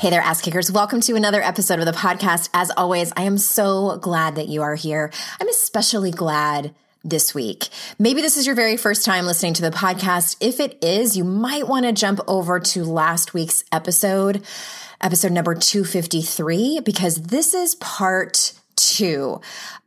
Hey there, ass kickers. Welcome to another episode of the podcast. As always, I am so glad that you are here. I'm especially glad this week. Maybe this is your very first time listening to the podcast. If it is, you might want to jump over to last week's episode, episode number 253, because this is part two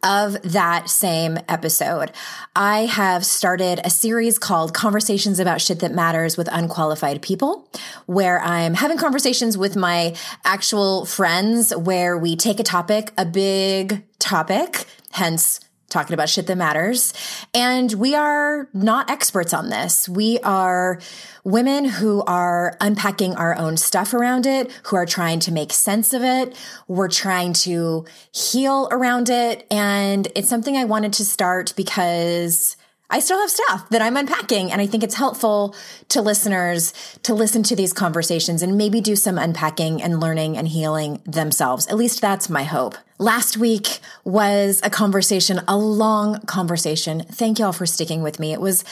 of that same episode. I have started a series called Conversations About Shit That Matters with Unqualified People, where I'm having conversations with my actual friends where we take a topic, a big topic, hence talking about shit that matters. And we are not experts on this. We are women who are unpacking our own stuff around it, who are trying to make sense of it. We're trying to heal around it. And it's something I wanted to start because I still have stuff that I'm unpacking. And I think it's helpful to listeners to listen to these conversations and maybe do some unpacking and learning and healing themselves. At least that's my hope. Last week was a conversation, a long conversation. Thank y'all for sticking with me. It was,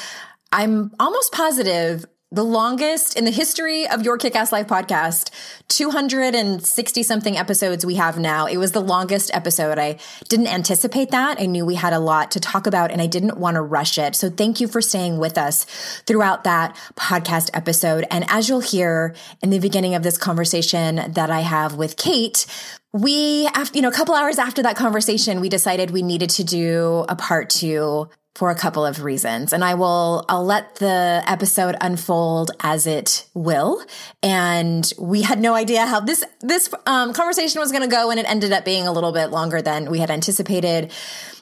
I'm almost positive the longest in the history of your Kick Ass Life podcast, 260 something episodes we have now. It was the longest episode. I didn't anticipate that. I knew we had a lot to talk about and I didn't want to rush it. So thank you for staying with us throughout that podcast episode. And as you'll hear in the beginning of this conversation that I have with Kate, we, after, you know, a couple hours after that conversation, we decided we needed to do a part two for a couple of reasons. And I will, I'll let the episode unfold as it will. And we had no idea how this, this um, conversation was going to go. And it ended up being a little bit longer than we had anticipated.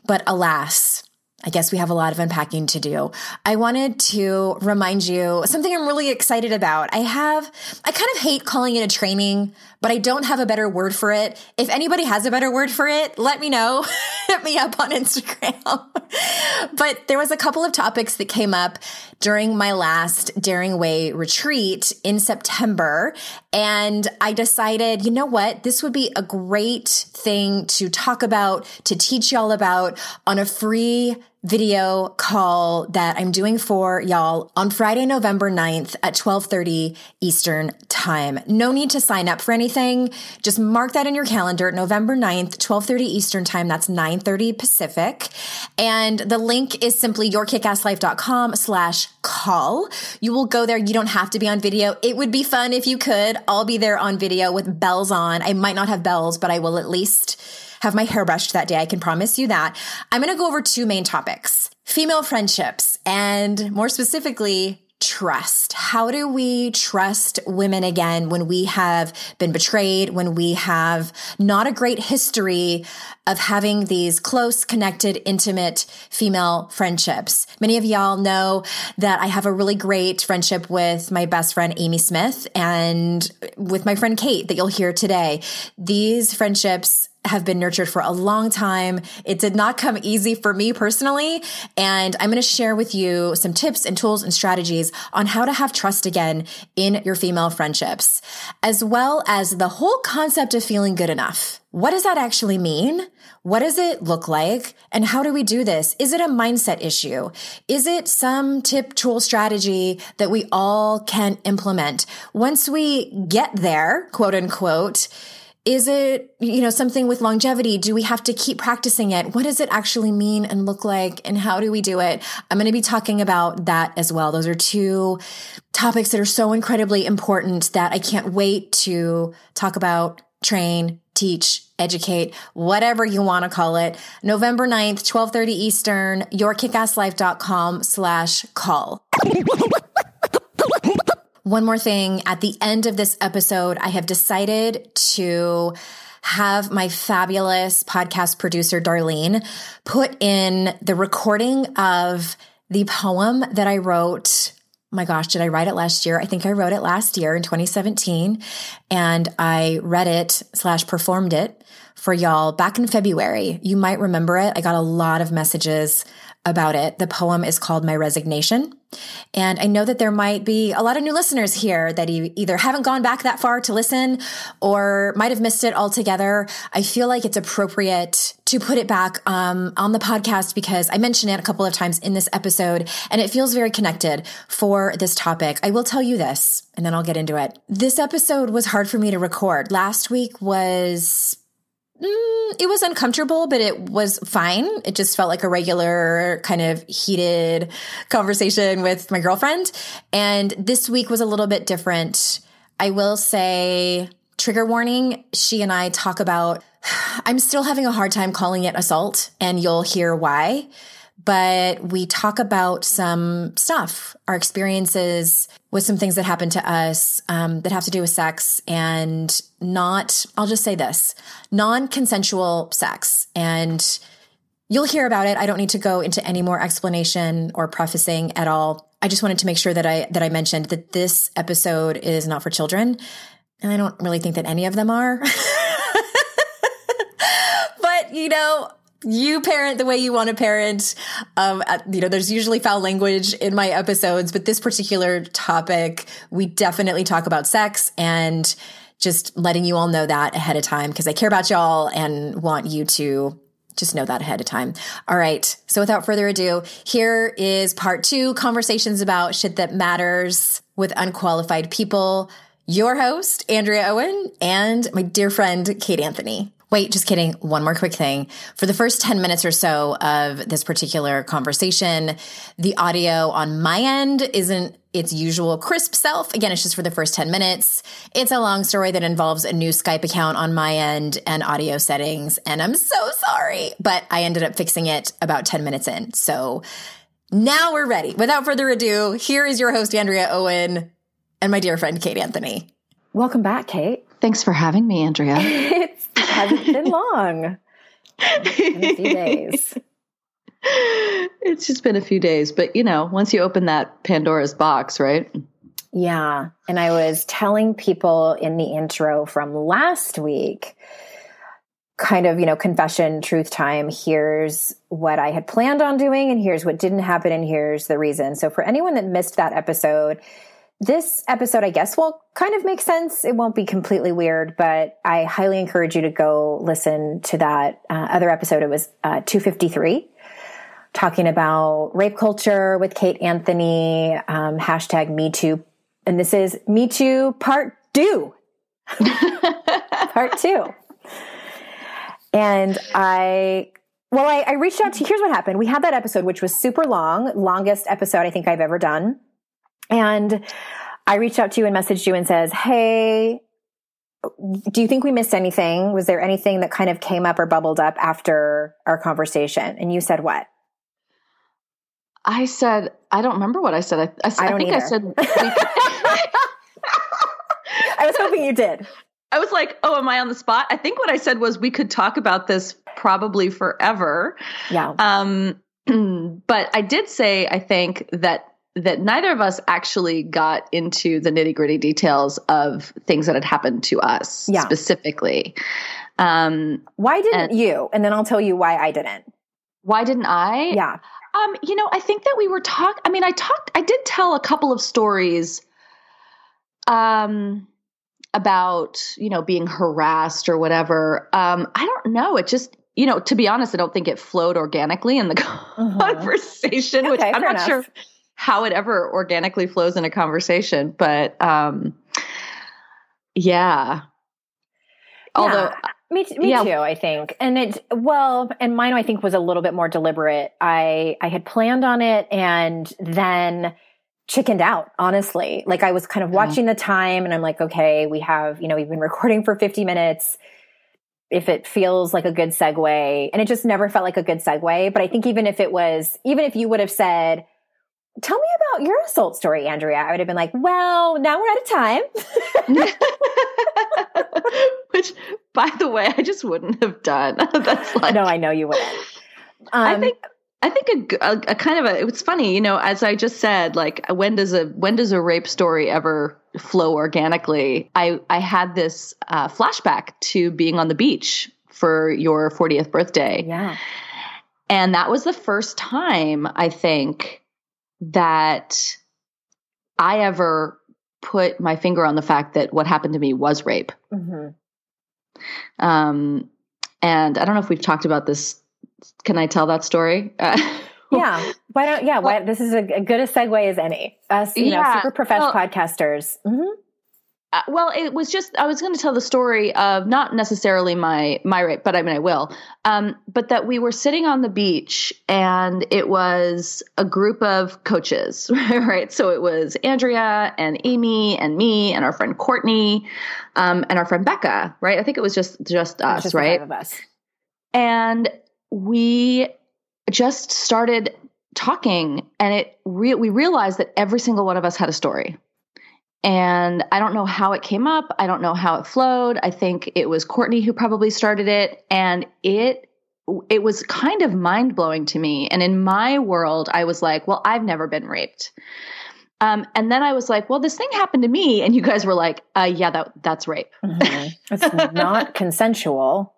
But alas, I guess we have a lot of unpacking to do. I wanted to remind you something I'm really excited about. I have, I kind of hate calling it a training, but I don't have a better word for it. If anybody has a better word for it, let me know. Hit me up on Instagram. but there was a couple of topics that came up during my last Daring Way retreat in September. And I decided, you know what? This would be a great thing to talk about, to teach y'all about on a free video call that I'm doing for y'all on Friday, November 9th at 1230 Eastern time. No need to sign up for anything. Just mark that in your calendar, November 9th, 1230 Eastern time. That's 930 Pacific. And the link is simply yourkickasslife.com slash call. You will go there. You don't have to be on video. It would be fun if you could. I'll be there on video with bells on. I might not have bells, but I will at least have my hair brushed that day. I can promise you that. I'm going to go over two main topics female friendships and more specifically, trust. How do we trust women again when we have been betrayed, when we have not a great history of having these close, connected, intimate female friendships? Many of y'all know that I have a really great friendship with my best friend, Amy Smith, and with my friend Kate that you'll hear today. These friendships have been nurtured for a long time. It did not come easy for me personally. And I'm going to share with you some tips and tools and strategies on how to have trust again in your female friendships, as well as the whole concept of feeling good enough. What does that actually mean? What does it look like? And how do we do this? Is it a mindset issue? Is it some tip, tool, strategy that we all can implement? Once we get there, quote unquote, is it, you know, something with longevity? Do we have to keep practicing it? What does it actually mean and look like? And how do we do it? I'm going to be talking about that as well. Those are two topics that are so incredibly important that I can't wait to talk about, train, teach, educate, whatever you want to call it. November 9th, 1230 Eastern, yourkickasslife.com slash call. One more thing at the end of this episode, I have decided to have my fabulous podcast producer, Darlene, put in the recording of the poem that I wrote my gosh, did I write it last year? I think I wrote it last year in 2017 and I read it slash performed it for y'all back in February. You might remember it. I got a lot of messages about it. The poem is called My Resignation. And I know that there might be a lot of new listeners here that either haven't gone back that far to listen or might have missed it altogether. I feel like it's appropriate to put it back um, on the podcast because I mentioned it a couple of times in this episode and it feels very connected for this topic. I will tell you this and then I'll get into it. This episode was hard for me to record. Last week was Mm, it was uncomfortable, but it was fine. It just felt like a regular kind of heated conversation with my girlfriend. And this week was a little bit different. I will say, trigger warning, she and I talk about, I'm still having a hard time calling it assault, and you'll hear why. But we talk about some stuff, our experiences with some things that happened to us um, that have to do with sex and not, I'll just say this non consensual sex. And you'll hear about it. I don't need to go into any more explanation or prefacing at all. I just wanted to make sure that I that I mentioned that this episode is not for children. And I don't really think that any of them are. but you know, you parent the way you want to parent. Um, you know, there's usually foul language in my episodes, but this particular topic, we definitely talk about sex and just letting you all know that ahead of time because I care about y'all and want you to just know that ahead of time. All right. So without further ado, here is part two conversations about shit that matters with unqualified people. Your host, Andrea Owen, and my dear friend, Kate Anthony. Wait, just kidding. One more quick thing. For the first 10 minutes or so of this particular conversation, the audio on my end isn't its usual crisp self. Again, it's just for the first 10 minutes. It's a long story that involves a new Skype account on my end and audio settings. And I'm so sorry, but I ended up fixing it about 10 minutes in. So now we're ready. Without further ado, here is your host, Andrea Owen, and my dear friend, Kate Anthony. Welcome back, Kate. Thanks for having me, Andrea. it hasn't been long. In a few days. It's just been a few days, but you know, once you open that Pandora's box, right? Yeah. And I was telling people in the intro from last week, kind of, you know, confession, truth time. Here's what I had planned on doing, and here's what didn't happen, and here's the reason. So, for anyone that missed that episode, this episode, I guess, will kind of make sense. It won't be completely weird, but I highly encourage you to go listen to that uh, other episode. It was uh, 253, talking about rape culture with Kate Anthony, um, hashtag Me Too. And this is Me Too Part Two. part two. And I well, I, I, reached out to, here's what happened. We had that episode, which was super long, longest episode I think I've ever done. And I reached out to you and messaged you and says, Hey, do you think we missed anything? Was there anything that kind of came up or bubbled up after our conversation? And you said what? I said, I don't remember what I said. I, I, I, I think either. I said, I was hoping you did. I was like, oh, am I on the spot? I think what I said was we could talk about this probably forever. Yeah. Um, but I did say, I think that that neither of us actually got into the nitty gritty details of things that had happened to us yeah. specifically. Um, why didn't and, you? And then I'll tell you why I didn't. Why didn't I? Yeah. Um, you know, I think that we were talk. I mean, I talked. I did tell a couple of stories. Um, about you know being harassed or whatever. Um, I don't know. It just you know, to be honest, I don't think it flowed organically in the mm-hmm. conversation, okay, which I'm not enough. sure how it ever organically flows in a conversation. But um, yeah. Although, yeah. Me, me yeah. too, I think. And it, well, and mine, I think, was a little bit more deliberate. I, I had planned on it and then chickened out, honestly. Like I was kind of watching the time and I'm like, okay, we have, you know, we've been recording for 50 minutes. If it feels like a good segue, and it just never felt like a good segue. But I think even if it was, even if you would have said, Tell me about your assault story, Andrea. I would have been like, well, now we're out of time. Which, by the way, I just wouldn't have done. That's like, no, I know you wouldn't. Um, I think I think a, a, a, kind of a it's funny, you know, as I just said, like when does a when does a rape story ever flow organically? I I had this uh, flashback to being on the beach for your 40th birthday. Yeah. And that was the first time I think that I ever put my finger on the fact that what happened to me was rape. Mm-hmm. Um, and I don't know if we've talked about this can I tell that story? yeah. Why don't, yeah, why, this is a, a good a segue as any. Us, you yeah, know, super professional well, podcasters. Mm-hmm. Uh, well, it was just I was going to tell the story of not necessarily my my rape, but I mean I will. Um, but that we were sitting on the beach and it was a group of coaches, right? So it was Andrea and Amy and me and our friend Courtney, um, and our friend Becca, right? I think it was just just us, just right? of us. And we just started talking and it re- we realized that every single one of us had a story and i don't know how it came up i don't know how it flowed i think it was courtney who probably started it and it it was kind of mind-blowing to me and in my world i was like well i've never been raped um, and then I was like, well, this thing happened to me. And you guys were like, uh, yeah, that, that's rape. Mm-hmm. It's not consensual.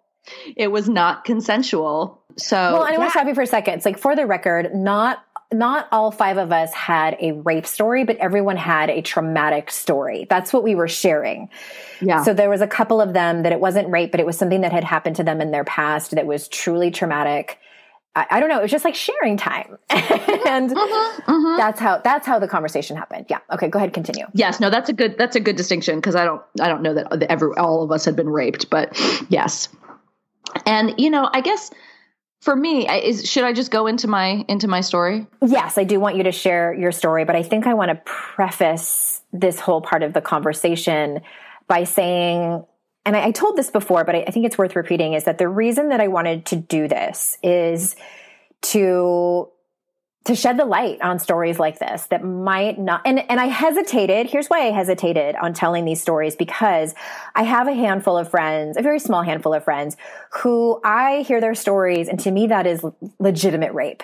It was not consensual. So, well, and I want to stop you for a second. It's like for the record, not not all five of us had a rape story, but everyone had a traumatic story. That's what we were sharing. Yeah. So there was a couple of them that it wasn't rape, but it was something that had happened to them in their past that was truly traumatic. I, I don't know. It was just like sharing time, and uh-huh, uh-huh. that's how that's how the conversation happened. Yeah. Okay. Go ahead. Continue. Yes. No. That's a good. That's a good distinction because I don't. I don't know that every all of us had been raped, but yes. And you know, I guess for me is should i just go into my into my story? Yes i do want you to share your story but i think i want to preface this whole part of the conversation by saying and I, I told this before but I, I think it's worth repeating is that the reason that i wanted to do this is to to shed the light on stories like this that might not and and I hesitated here's why I hesitated on telling these stories because I have a handful of friends a very small handful of friends who I hear their stories and to me that is legitimate rape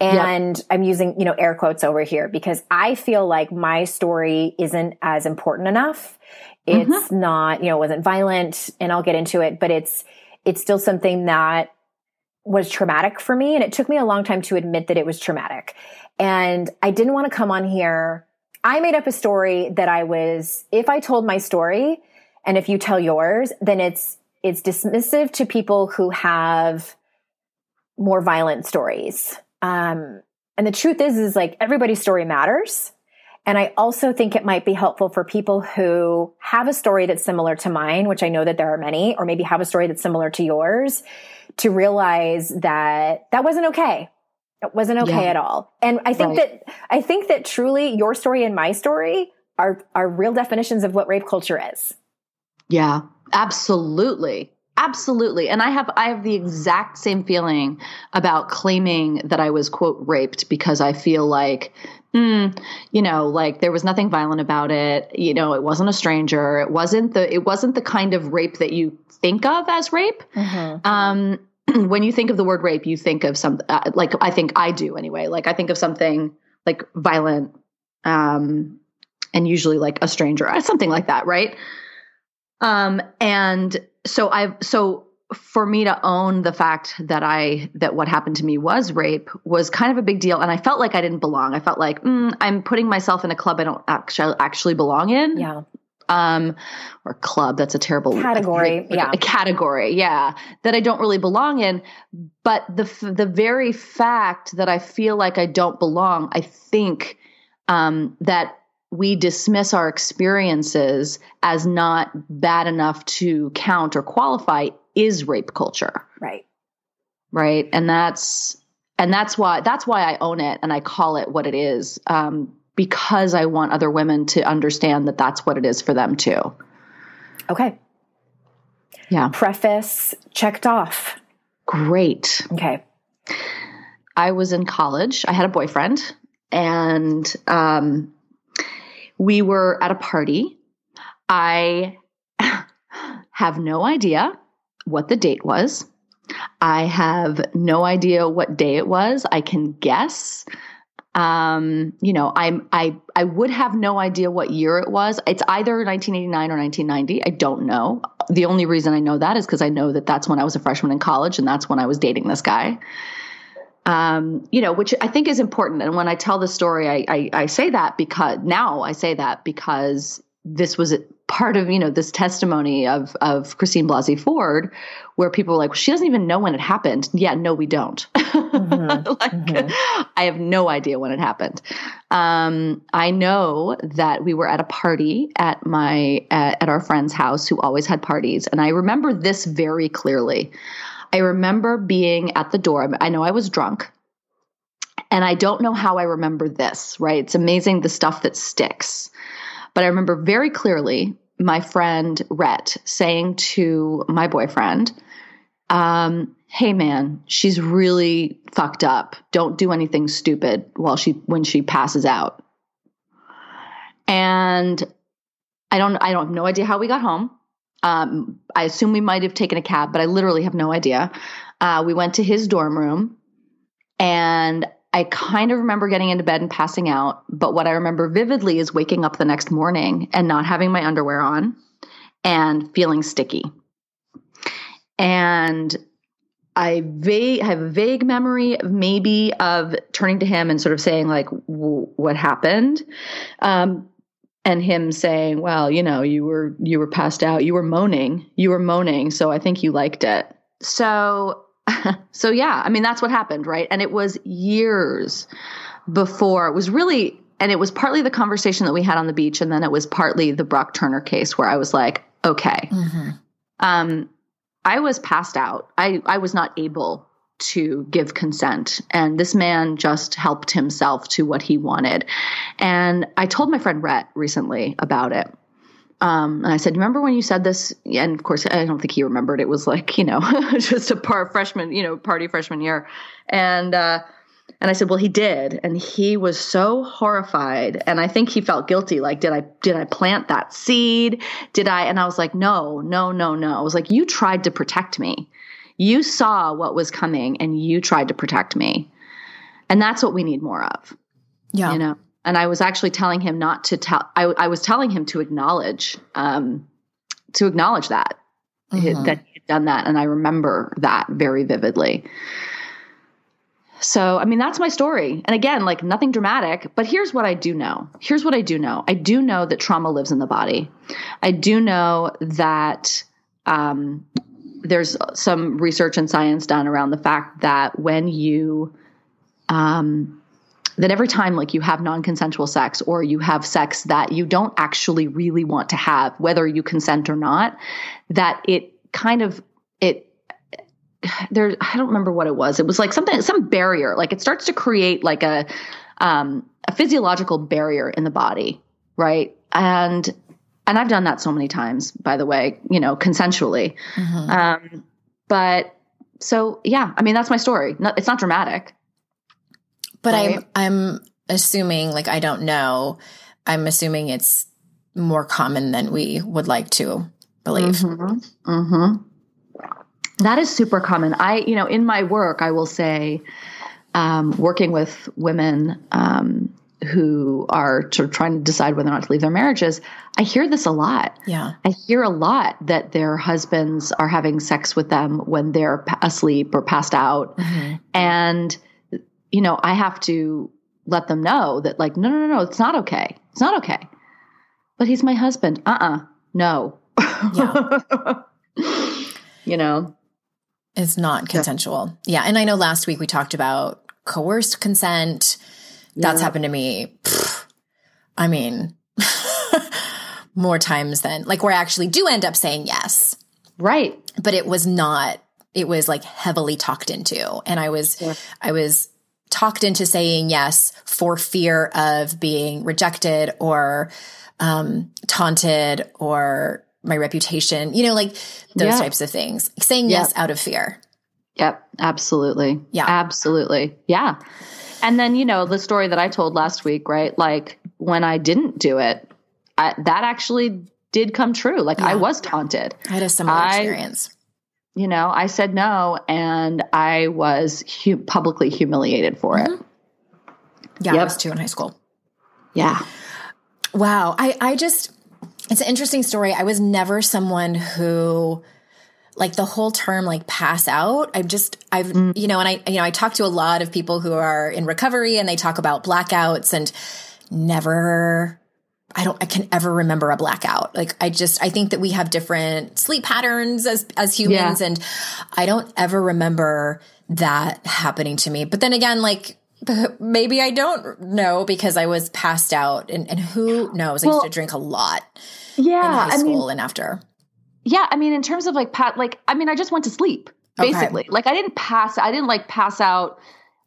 and yep. I'm using you know air quotes over here because I feel like my story isn't as important enough it's mm-hmm. not you know wasn't violent and I'll get into it but it's it's still something that was traumatic for me. And it took me a long time to admit that it was traumatic. And I didn't want to come on here. I made up a story that I was, if I told my story and if you tell yours, then it's, it's dismissive to people who have more violent stories. Um, and the truth is, is like everybody's story matters. And I also think it might be helpful for people who have a story that's similar to mine, which I know that there are many, or maybe have a story that's similar to yours to realize that that wasn't okay. It wasn't okay yeah. at all. And I think right. that, I think that truly your story and my story are, are real definitions of what rape culture is. Yeah, absolutely. Absolutely. And I have I have the exact same feeling about claiming that I was quote raped because I feel like mm, you know, like there was nothing violent about it, you know, it wasn't a stranger, it wasn't the it wasn't the kind of rape that you think of as rape. Mm-hmm. Um when you think of the word rape, you think of some uh, like I think I do anyway. Like I think of something like violent, um, and usually like a stranger, something like that, right? Um, and so I've so for me to own the fact that I that what happened to me was rape was kind of a big deal, and I felt like I didn't belong. I felt like mm, I'm putting myself in a club I don't actually actually belong in. Yeah um, or club. That's a terrible category. Like, yeah, a category. Yeah, that I don't really belong in. But the the very fact that I feel like I don't belong, I think um, that we dismiss our experiences as not bad enough to count or qualify is rape culture. Right. Right, and that's and that's why that's why I own it and I call it what it is. Um, because I want other women to understand that that's what it is for them too. Okay. Yeah. Preface checked off. Great. Okay. I was in college. I had a boyfriend, and um, we were at a party. I have no idea what the date was. I have no idea what day it was. I can guess. Um, you know, I'm I I would have no idea what year it was. It's either 1989 or 1990. I don't know. The only reason I know that is because I know that that's when I was a freshman in college, and that's when I was dating this guy. Um, you know, which I think is important. And when I tell the story, I, I, I say that because now I say that because this was part of you know this testimony of of Christine Blasey Ford, where people were like, well, she doesn't even know when it happened. Yeah, no, we don't. Mm-hmm. like, mm-hmm. I have no idea when it happened. Um, I know that we were at a party at my at, at our friend's house who always had parties, and I remember this very clearly. I remember being at the door. I know I was drunk. And I don't know how I remember this, right? It's amazing the stuff that sticks. But I remember very clearly my friend Rhett saying to my boyfriend, um, "Hey man, she's really fucked up. Don't do anything stupid while she when she passes out." And I don't I don't have no idea how we got home. Um, I assume we might have taken a cab, but I literally have no idea. Uh, we went to his dorm room, and I kind of remember getting into bed and passing out, but what I remember vividly is waking up the next morning and not having my underwear on and feeling sticky. And I have a vague memory maybe of turning to him and sort of saying like, "What happened?" Um, and him saying, "Well, you know, you were you were passed out. You were moaning. You were moaning. So I think you liked it." So so yeah, I mean that's what happened, right? And it was years before it was really and it was partly the conversation that we had on the beach and then it was partly the Brock Turner case where I was like, okay. Mm-hmm. Um I was passed out. I I was not able to give consent and this man just helped himself to what he wanted. And I told my friend Rhett recently about it um, and I said, "Remember when you said this?" And of course, I don't think he remembered. It was like you know, just a par freshman, you know, party freshman year. And uh, and I said, "Well, he did," and he was so horrified, and I think he felt guilty. Like, did I did I plant that seed? Did I? And I was like, "No, no, no, no." I was like, "You tried to protect me. You saw what was coming, and you tried to protect me." And that's what we need more of. Yeah, you know and I was actually telling him not to tell. I, I was telling him to acknowledge, um, to acknowledge that mm-hmm. that he had done that, and I remember that very vividly. So, I mean, that's my story. And again, like nothing dramatic, but here's what I do know. Here's what I do know. I do know that trauma lives in the body. I do know that um, there's some research and science done around the fact that when you um, that every time like you have non-consensual sex or you have sex that you don't actually really want to have whether you consent or not that it kind of it there i don't remember what it was. It was like something some barrier. Like it starts to create like a um a physiological barrier in the body right? And and i've done that so many times by the way you know consensually mm-hmm. um but so yeah i mean that's my story it's not dramatic but right? I'm I'm assuming like I don't know. I'm assuming it's more common than we would like to believe. Mm-hmm. Mm-hmm. That is super common. I, you know, in my work, I will say, um, working with women um, who are sort of trying to decide whether or not to leave their marriages, I hear this a lot. Yeah. I hear a lot that their husbands are having sex with them when they're asleep or passed out. Mm-hmm. And you know, I have to let them know that, like, no, no, no, no, it's not okay. It's not okay. But he's my husband. Uh uh No. Yeah. you know, it's not consensual. Yeah. yeah. And I know last week we talked about coerced consent. That's yeah. happened to me. Pfft, I mean, more times than like where I actually do end up saying yes. Right. But it was not, it was like heavily talked into. And I was, yeah. I was talked into saying yes for fear of being rejected or um, taunted or my reputation, you know, like those yeah. types of things. Saying yep. yes out of fear. Yep, absolutely. Yeah. Absolutely. Yeah. And then, you know, the story that I told last week, right? Like when I didn't do it, I, that actually did come true. Like yeah. I was taunted. I had a similar I, experience you know, I said no and I was hu- publicly humiliated for it. Mm-hmm. Yeah, Yep. I was too in high school. Yeah. Wow. I, I just, it's an interesting story. I was never someone who, like the whole term, like pass out. I've just, I've, mm. you know, and I, you know, I talk to a lot of people who are in recovery and they talk about blackouts and never, I don't, I can ever remember a blackout. Like I just, I think that we have different sleep patterns as, as humans. Yeah. And I don't ever remember that happening to me. But then again, like, maybe I don't know because I was passed out and, and who knows? I used to drink a lot Yeah. in high I school mean, and after. Yeah. I mean, in terms of like pat, like, I mean, I just went to sleep Okay. basically. Like, I didn't pass, I didn't like pass out,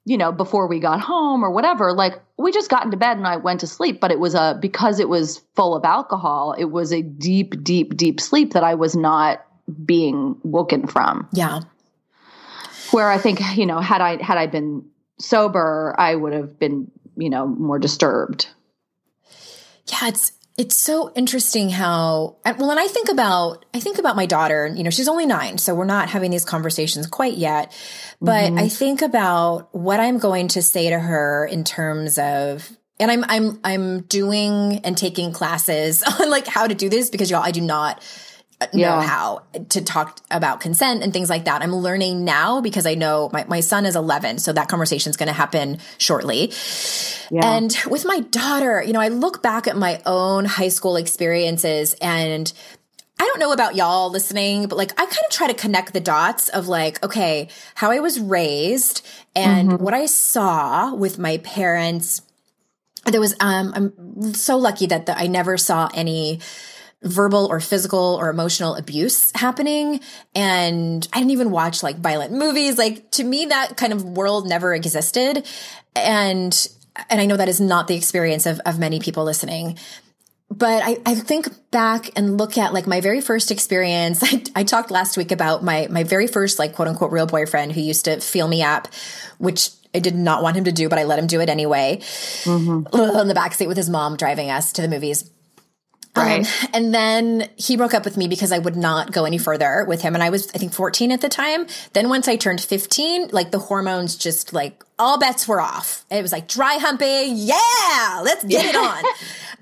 you know, before we got home or whatever. Like, we just got into bed and I went to sleep, but it was a, because it was full of alcohol, it was a deep, deep, deep sleep that I was not being woken from. Yeah. where I think you know had I had I been sober, I would have been you know more disturbed. Yeah, it's it's so interesting how and- well, and I think about I think about my daughter. You know, she's only nine, so we're not having these conversations quite yet. But mm-hmm. I think about what I'm going to say to her in terms of. And I'm I'm I'm doing and taking classes on like how to do this because y'all I do not know Yeah. how to talk about consent and things like that. I'm learning now because I know my, my son is 11, so that conversation is going to happen shortly. Yeah. And with my daughter, you know, I look back at my own high school experiences and I don't know about y'all listening, but like I kind of try to connect the dots of like, okay, how I was raised and what I saw with my parents. There was, um, I'm so lucky that the, I never saw any verbal or physical or emotional abuse happening. And I didn't even watch like violent movies. Like to me, that kind of world never existed. And, and I know that is not the experience of, of many people listening. But I, I think back and look at like my very first experience. I, I talked last week about my, my very first like quote unquote real boyfriend who used to feel me up, which I did not want him to do, but I let him do it anyway. Mm-hmm. on the backseat with his mom driving us to the movies. Right. Um, and then he broke up with me because I would not go any further with him. And I was, I think, 14 at the time. Then once I turned 15, like the hormones just like all bets were off. It was like dry humping. Yeah, let's get it on.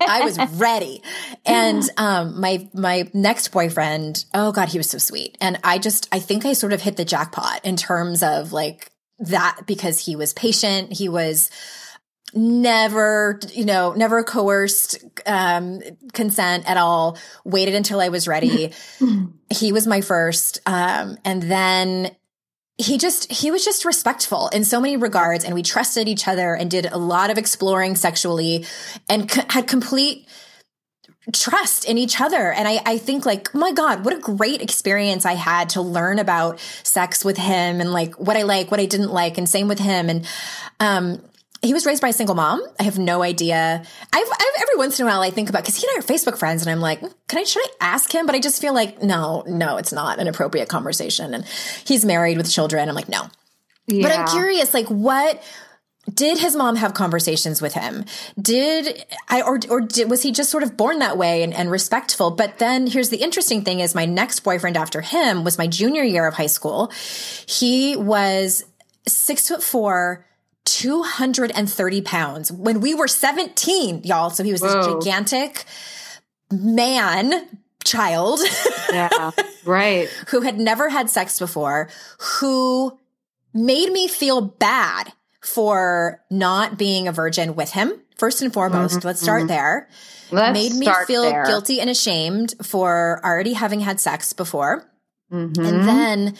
I was ready. And um, my my next boyfriend, oh god, he was so sweet. And I just, I think I sort of hit the jackpot in terms of like that because he was patient. He was never you know never coerced um consent at all waited until i was ready. He was my first um and then he just he was just respectful in so many regards and we trusted each other and did a lot of exploring sexually and c- had complete trust in each other. And I, I think like my god what a great experience i had to learn about sex with him and like what i like what i didn't like and same with him. And um he was raised by a single mom. I have no idea. I've, I've every once in a while I think about because he and I are Facebook friends, and I'm like, can I should I ask him? But I just feel like no, no, it's not an appropriate conversation. And he's married with children. I'm like, no. But I'm curious, like, what did his mom have conversations with him? Did I, or, or did, was he just sort of born that way and, and respectful? But then here's the interesting thing is my next boyfriend after him was my junior year of high school. He was six foot four, 230 pounds when we were 17, y'all. So he was this gigantic man child. Yeah. right. who had never had sex before, who made me feel bad for not being a virgin with him. First and foremost, let's start there. Let's made me feel there. guilty and ashamed for already having had sex before. Mhm. And then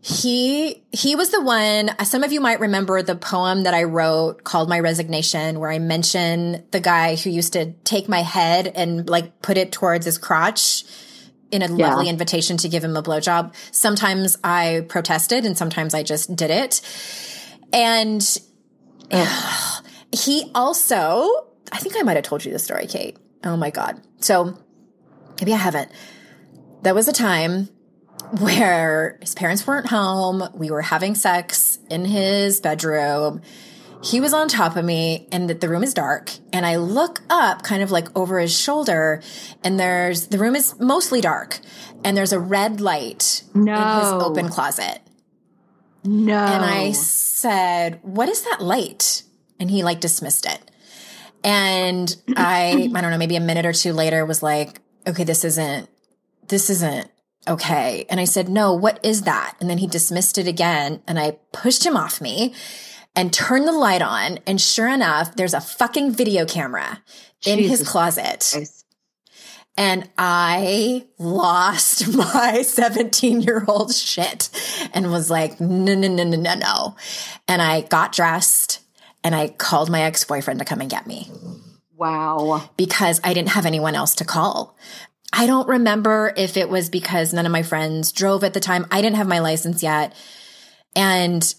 he he was the one some of you might remember the poem that I wrote called My Resignation where I mention the guy who used to take my head and like put it towards his crotch in a Yeah. lovely invitation to give him a blowjob. Sometimes I protested and sometimes I just did it. And he also, I think I might have told you the story, Kate. Oh my God. So maybe I haven't. There was a time where his parents weren't home. We were having sex in his bedroom. he was on top of me and that the room is dark and I look up kind of like over his shoulder and there's the room is mostly dark and there's a red light no. in his open closet. No. And I said, "What is that light?" And he like dismissed it. And I I don't know, maybe a minute or two later was like, "Okay, this isn't this isn't okay." And I said, "No, what is that?" And then he dismissed it again and I pushed him off me and turned the light on. And sure enough, there's a fucking video camera in Jesus his closet. Christ. And I lost my 17 year old shit and was like, no, no, no, no, no, no. And I got dressed and I called my ex boyfriend to come and get me Wow. because I didn't have anyone else to call. I don't remember if it was because none of my friends drove at the time. I didn't have my license yet. And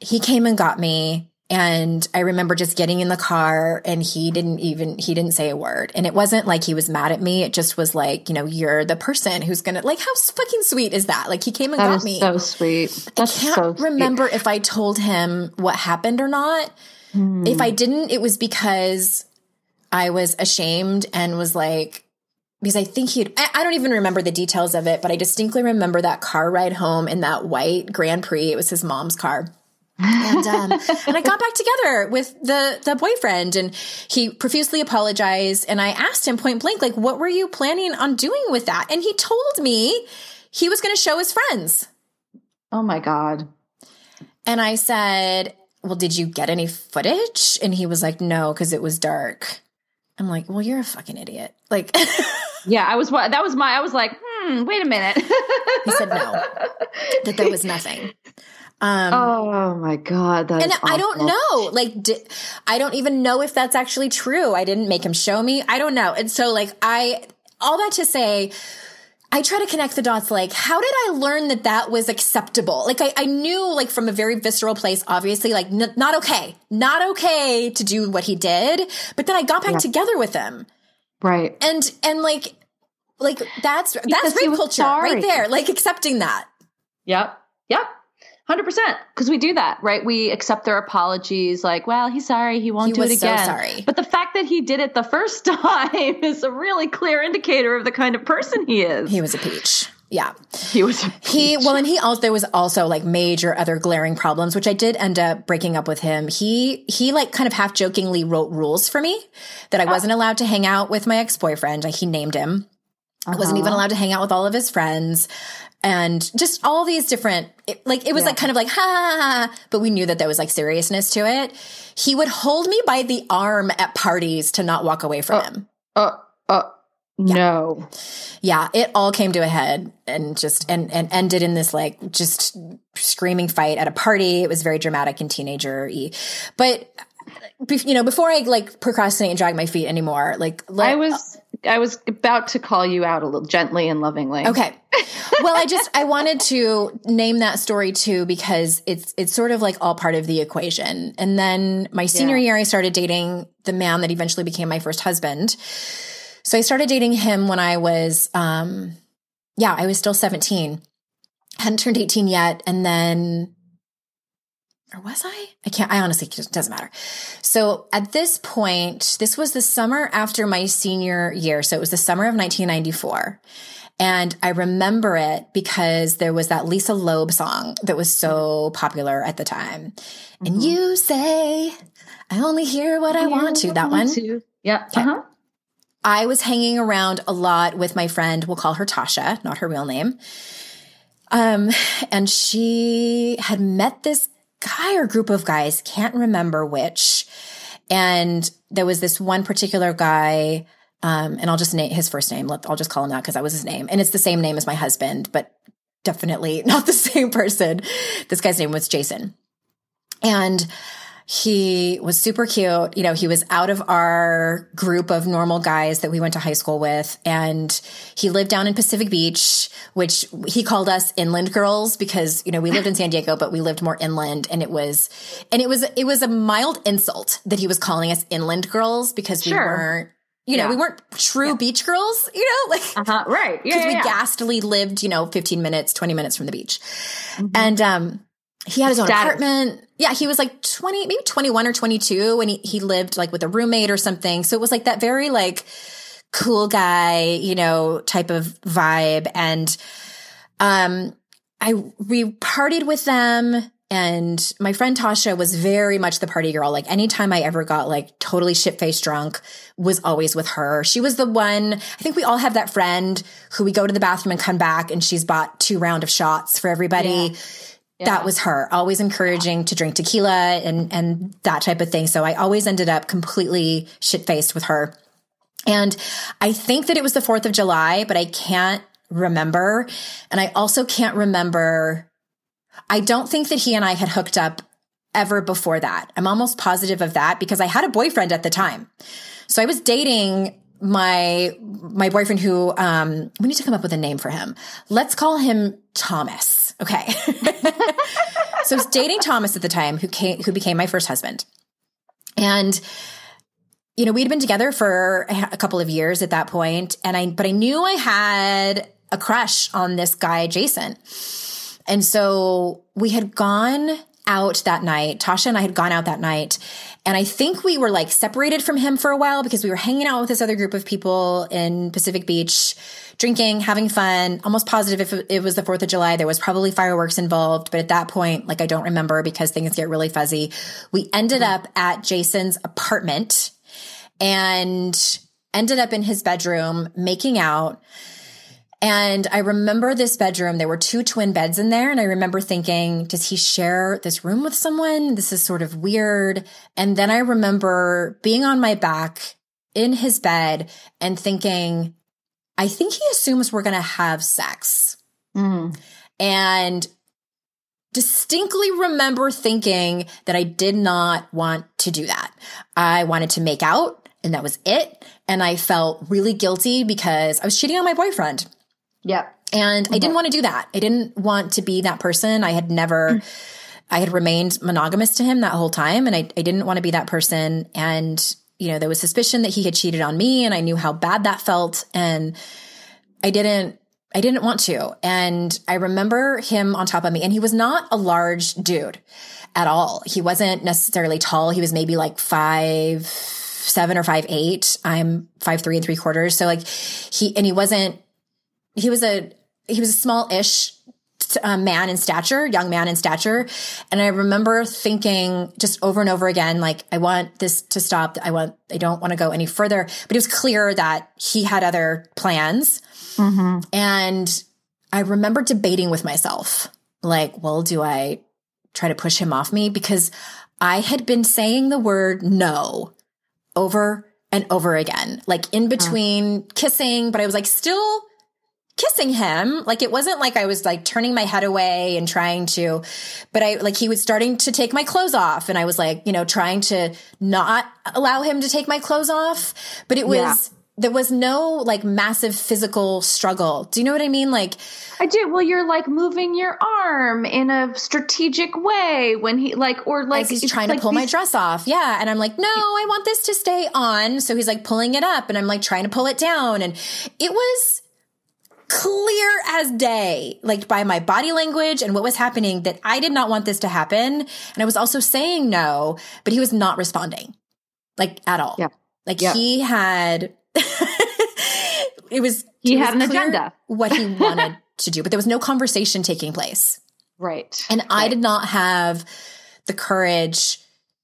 he came and got me. And I remember just getting in the car and he didn't even, he didn't say a word. And it wasn't like he was mad at me. It just was like, you know, you're the person who's going to, like, how fucking sweet is that? Like, he came and That got me. so sweet. That's I can't so sweet. remember if I told him what happened or not. Hmm. If I didn't, it was because I was ashamed and was like, because I think he'd, I I don't even remember the details of it, but I distinctly remember that car ride home in that white Grand Prix. It was his mom's car. and um, and I got back together with the the boyfriend, and he profusely apologized. And I asked him point blank, like, "What were you planning on doing with that?" And he told me he was going to show his friends. Oh my God. And I said, Well, did you get any footage? And he was like, No, because it was dark. I'm like, Well, you're a fucking idiot. Like, Yeah, I was that was my I was like, hmm, wait a minute. he said no, that there was nothing. Um, oh my God. And I don't know, like, di- I don't even know if that's actually true. I didn't make him show me. I don't know. And so, like, I, all that to say, I try to connect the dots. Like, how did I learn that that was acceptable? Like, I, I knew, like, from a very visceral place, obviously, like, n- not okay, not okay to do what he did. But then I got back Yeah. together with him, Right. and and like, like that's Because that's rape culture sorry. right there. Like accepting that. Yep. Yep. Hundred percent. Because we do that, right? We accept their apologies, like, "Well, he's sorry. He won't He do it was so again." sorry. But the fact that he did it the first time is a really clear indicator of the kind of person he is. He was a peach. Yeah. He was. He well, and he also there was also like major other glaring problems, which I did end up breaking up with him. He he like kind of half jokingly wrote rules for me that I wasn't allowed to hang out with my ex boyfriend. He named him. I wasn't even allowed to hang out with all of his friends, and just all these different. It, like it was like kind of like ha, ha, ha, but we knew that there was like seriousness to it. He would hold me by the arm at parties to not walk away from him. Uh. Uh. No. yeah it all came to a head and just and and ended in this like just screaming fight at a party it was very dramatic and teenager y but you know before i like procrastinate and drag my feet anymore like let, I was. I was about to call you out a little gently and lovingly. okay well i just i wanted to name that story too because it's it's sort of like all part of the equation and then my senior Yeah. year i started dating the man that eventually became my first husband so i started dating him when i was um yeah i was still 17 hadn't turned 18 yet and then or was I? I can't, I honestly, it doesn't matter. So at this point, this was the summer after my senior year. So it was the summer of 1994. And I remember it because there was that Lisa Loeb song that was so popular at the time. And you say, I only hear what I want to, that one. Yeah. Uh-huh. I was hanging around a lot with my friend, we'll call her Tasha, not her real name. Um, and she had met this guy or group of guys, can't remember which. And there was this one particular guy, um, and I'll just name his first name. I'll just call him that because that was his name. And it's the same name as my husband, but definitely not the same person. This guy's name was Jason. And he was super cute. You know, he was out of our group of normal guys that we went to high school with. And he lived down in Pacific Beach, which he called us inland girls because, you know, we lived in San Diego, but we lived more inland. And it was, and it was, it was a mild insult that he was calling us inland girls because we weren't, you know, Yeah. we weren't true beach girls, you know, like, Uh-huh. Right. Yeah. because yeah, we yeah. ghastly lived, you know, 15 minutes, 20 minutes from the beach. And um he had his own Status. apartment. yeah, he was like 20, maybe 21 or 22 when he, he lived like with a roommate or something. So it was like that very like cool guy, you know, type of vibe. And, um, I, we partied with them and my friend Tasha was very much the party girl. Like anytime I ever got like totally shit faced drunk was always with her. She was the one, I think we all have that friend who we go to the bathroom and come back and she's bought two round of shots for everybody. Yeah. Yeah. That was her, always encouraging to drink tequila and, and that type of thing. So I always ended up completely shit faced with her. And I think that it was the 4th of July, but I can't remember. And I also can't remember. I don't think that he and I had hooked up ever before that. I'm almost positive of that because I had a boyfriend at the time. So I was dating my my boyfriend who um we need to come up with a name for him. Let's call him Thomas. Okay. so I was dating Thomas at the time who came who became my first husband. And you know, we'd been together for a couple of years at that point and I but I knew I had a crush on this guy Jason. And so we had gone out that night. Tasha and I had gone out that night. And I think we were like separated from him for a while because we were hanging out with this other group of people in Pacific Beach, drinking, having fun, almost positive if it was the 4th of July, there was probably fireworks involved. But at that point, like I don't remember because things get really fuzzy. We ended up at Jason's apartment and ended up in his bedroom making out. And I remember this bedroom, there were two twin beds in there. And I remember thinking, does he share this room with someone? This is sort of weird. And then I remember being on my back in his bed and thinking, I think he assumes we're going to have sex. Mm. And distinctly remember thinking that I did not want to do that. I wanted to make out and that was it. And I felt really guilty because I was cheating on my boyfriend. Yep. And I didn't want to do that. I didn't want to be that person. I had never, mm. I had remained monogamous to him that whole time. And I, I didn't want to be that person. And, you know, there was suspicion that he had cheated on me and I knew how bad that felt. And I didn't, I didn't want to. And I remember him on top of me and he was not a large dude at all. He wasn't necessarily tall. He was maybe like five, seven or five, eight. I'm five, three and three quarters. So like he, and he wasn't, he was a he was a small-ish uh, man in stature, young man in stature. And I remember thinking just over and over again, like, I want this to stop. I want, I don't want to go any further. But it was clear that he had other plans. Mm-hmm. And I remember debating with myself, like, well, do I try to push him off me? Because I had been saying the word no over and over again, like in between kissing, but I was like, still kissing him. Like it wasn't like I was like turning my head away and trying to, but I like he was starting to take my clothes off and I was like, you know, trying to not allow him to take my clothes off. But it was, yeah. there was no like massive physical struggle. Do you know what I mean? Like, I do. Well, you're like moving your arm in a strategic way when he like, or like he's trying like to pull these- my dress off. Yeah. And I'm like, no, I want this to stay on. So he's like pulling it up and I'm like trying to pull it down. And it was, clear as day, like by my body language and what was happening, that I did not want this to happen. And I was also saying no, but he was not responding, like at all. Yeah. Like yeah. he had, it was, he it had was an agenda, what he wanted to do, but there was no conversation taking place. Right. And right. I did not have the courage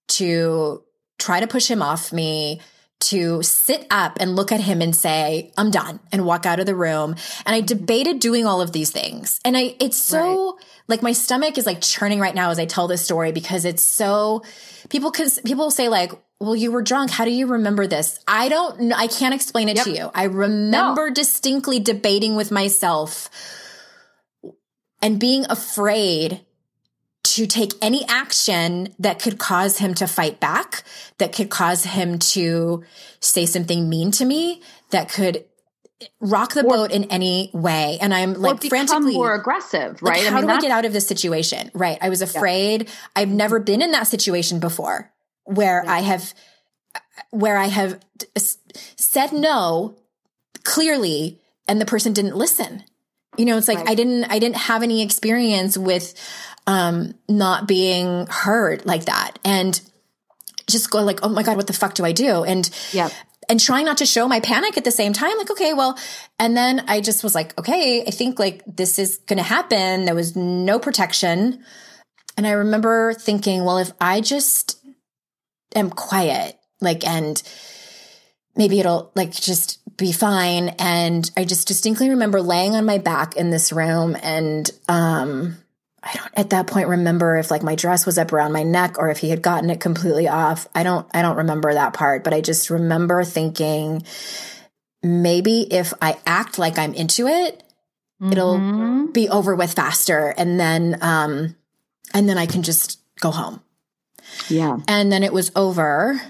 to try to push him off me to sit up and look at him and say, I'm done and walk out of the room. And I debated doing all of these things. And I, it's so right. like my stomach is like churning right now as I tell this story because it's so people, cause people say like, well, you were drunk. How do you remember this? I don't know. I can't explain it yep. to you. I remember no. distinctly debating with myself and being afraid to take any action that could cause him to fight back, that could cause him to say something mean to me, that could rock the or, boat in any way. And I'm like frantically more aggressive, right? Like, how I mean, do I get out of this situation? Right. I was afraid. Yeah. I've never mm-hmm. been in that situation before where yeah. I have, where I have said no clearly and the person didn't listen. You know, it's like right. I didn't, I didn't have any experience with um, not being heard like that and just go like, oh my God, what the fuck do I do? And yeah. And trying not to show my panic at the same time, like, okay, well, and then I just was like, okay, I think like this is going to happen. There was no protection. And I remember thinking, well, if I just am quiet, like, and maybe it'll like just be fine. And I just distinctly remember laying on my back in this room and, um, I don't at that point remember if like my dress was up around my neck or if he had gotten it completely off. I don't I don't remember that part, but I just remember thinking maybe if I act like I'm into it, mm-hmm. it'll be over with faster and then um and then I can just go home. Yeah. And then it was over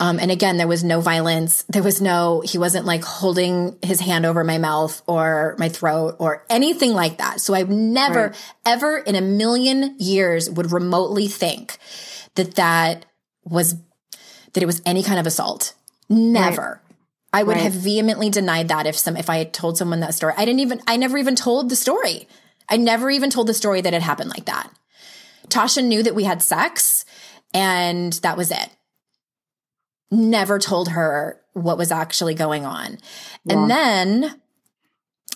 um, and again, there was no violence. There was no, he wasn't like holding his hand over my mouth or my throat or anything like that. So I've never, right. ever in a million years would remotely think that that was, that it was any kind of assault. Never. Right. I would right. have vehemently denied that if some, if I had told someone that story. I didn't even, I never even told the story. I never even told the story that it happened like that. Tasha knew that we had sex and that was it never told her what was actually going on. Yeah. And then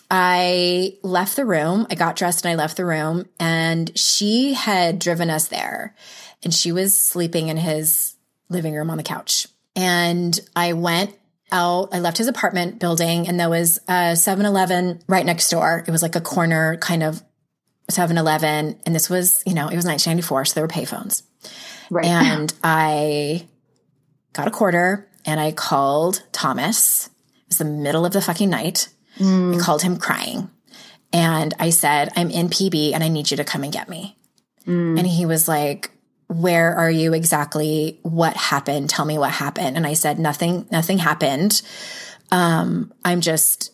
I left the room. I got dressed and I left the room and she had driven us there and she was sleeping in his living room on the couch. And I went out, I left his apartment building and there was a 7-Eleven right next door. It was like a corner kind of 7-Eleven. And this was, you know, it was 1994. So there were payphones. Right. And I got a quarter and I called Thomas. It was the middle of the fucking night. Mm. I called him crying. And I said, I'm in PB and I need you to come and get me. Mm. And he was like, where are you exactly? What happened? Tell me what happened. And I said, nothing, nothing happened. Um, I'm just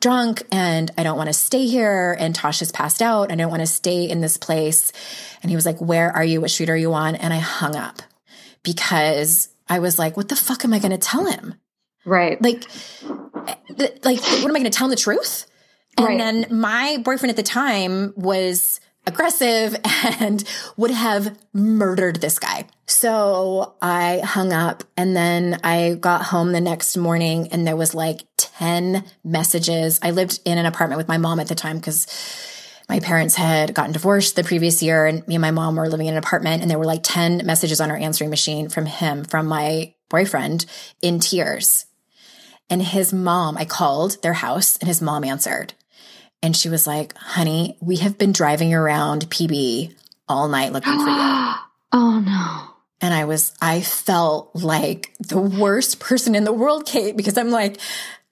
drunk and I don't want to stay here. And Tasha's passed out. I don't want to stay in this place. And he was like, where are you? What street are you on? And I hung up because I was like, what the fuck am I going to tell him? Right. Like, like, what am I going to tell him the truth? And right. then my boyfriend at the time was aggressive and would have murdered this guy. So I hung up and then I got home the next morning and there was like 10 messages. I lived in an apartment with my mom at the time because my parents had gotten divorced the previous year and me and my mom were living in an apartment and there were like 10 messages on our answering machine from him, from my boyfriend in tears. And his mom, I called their house and his mom answered. And she was like, honey, we have been driving around PB all night looking for you. oh no. And I was, I felt like the worst person in the world, Kate, because I'm like,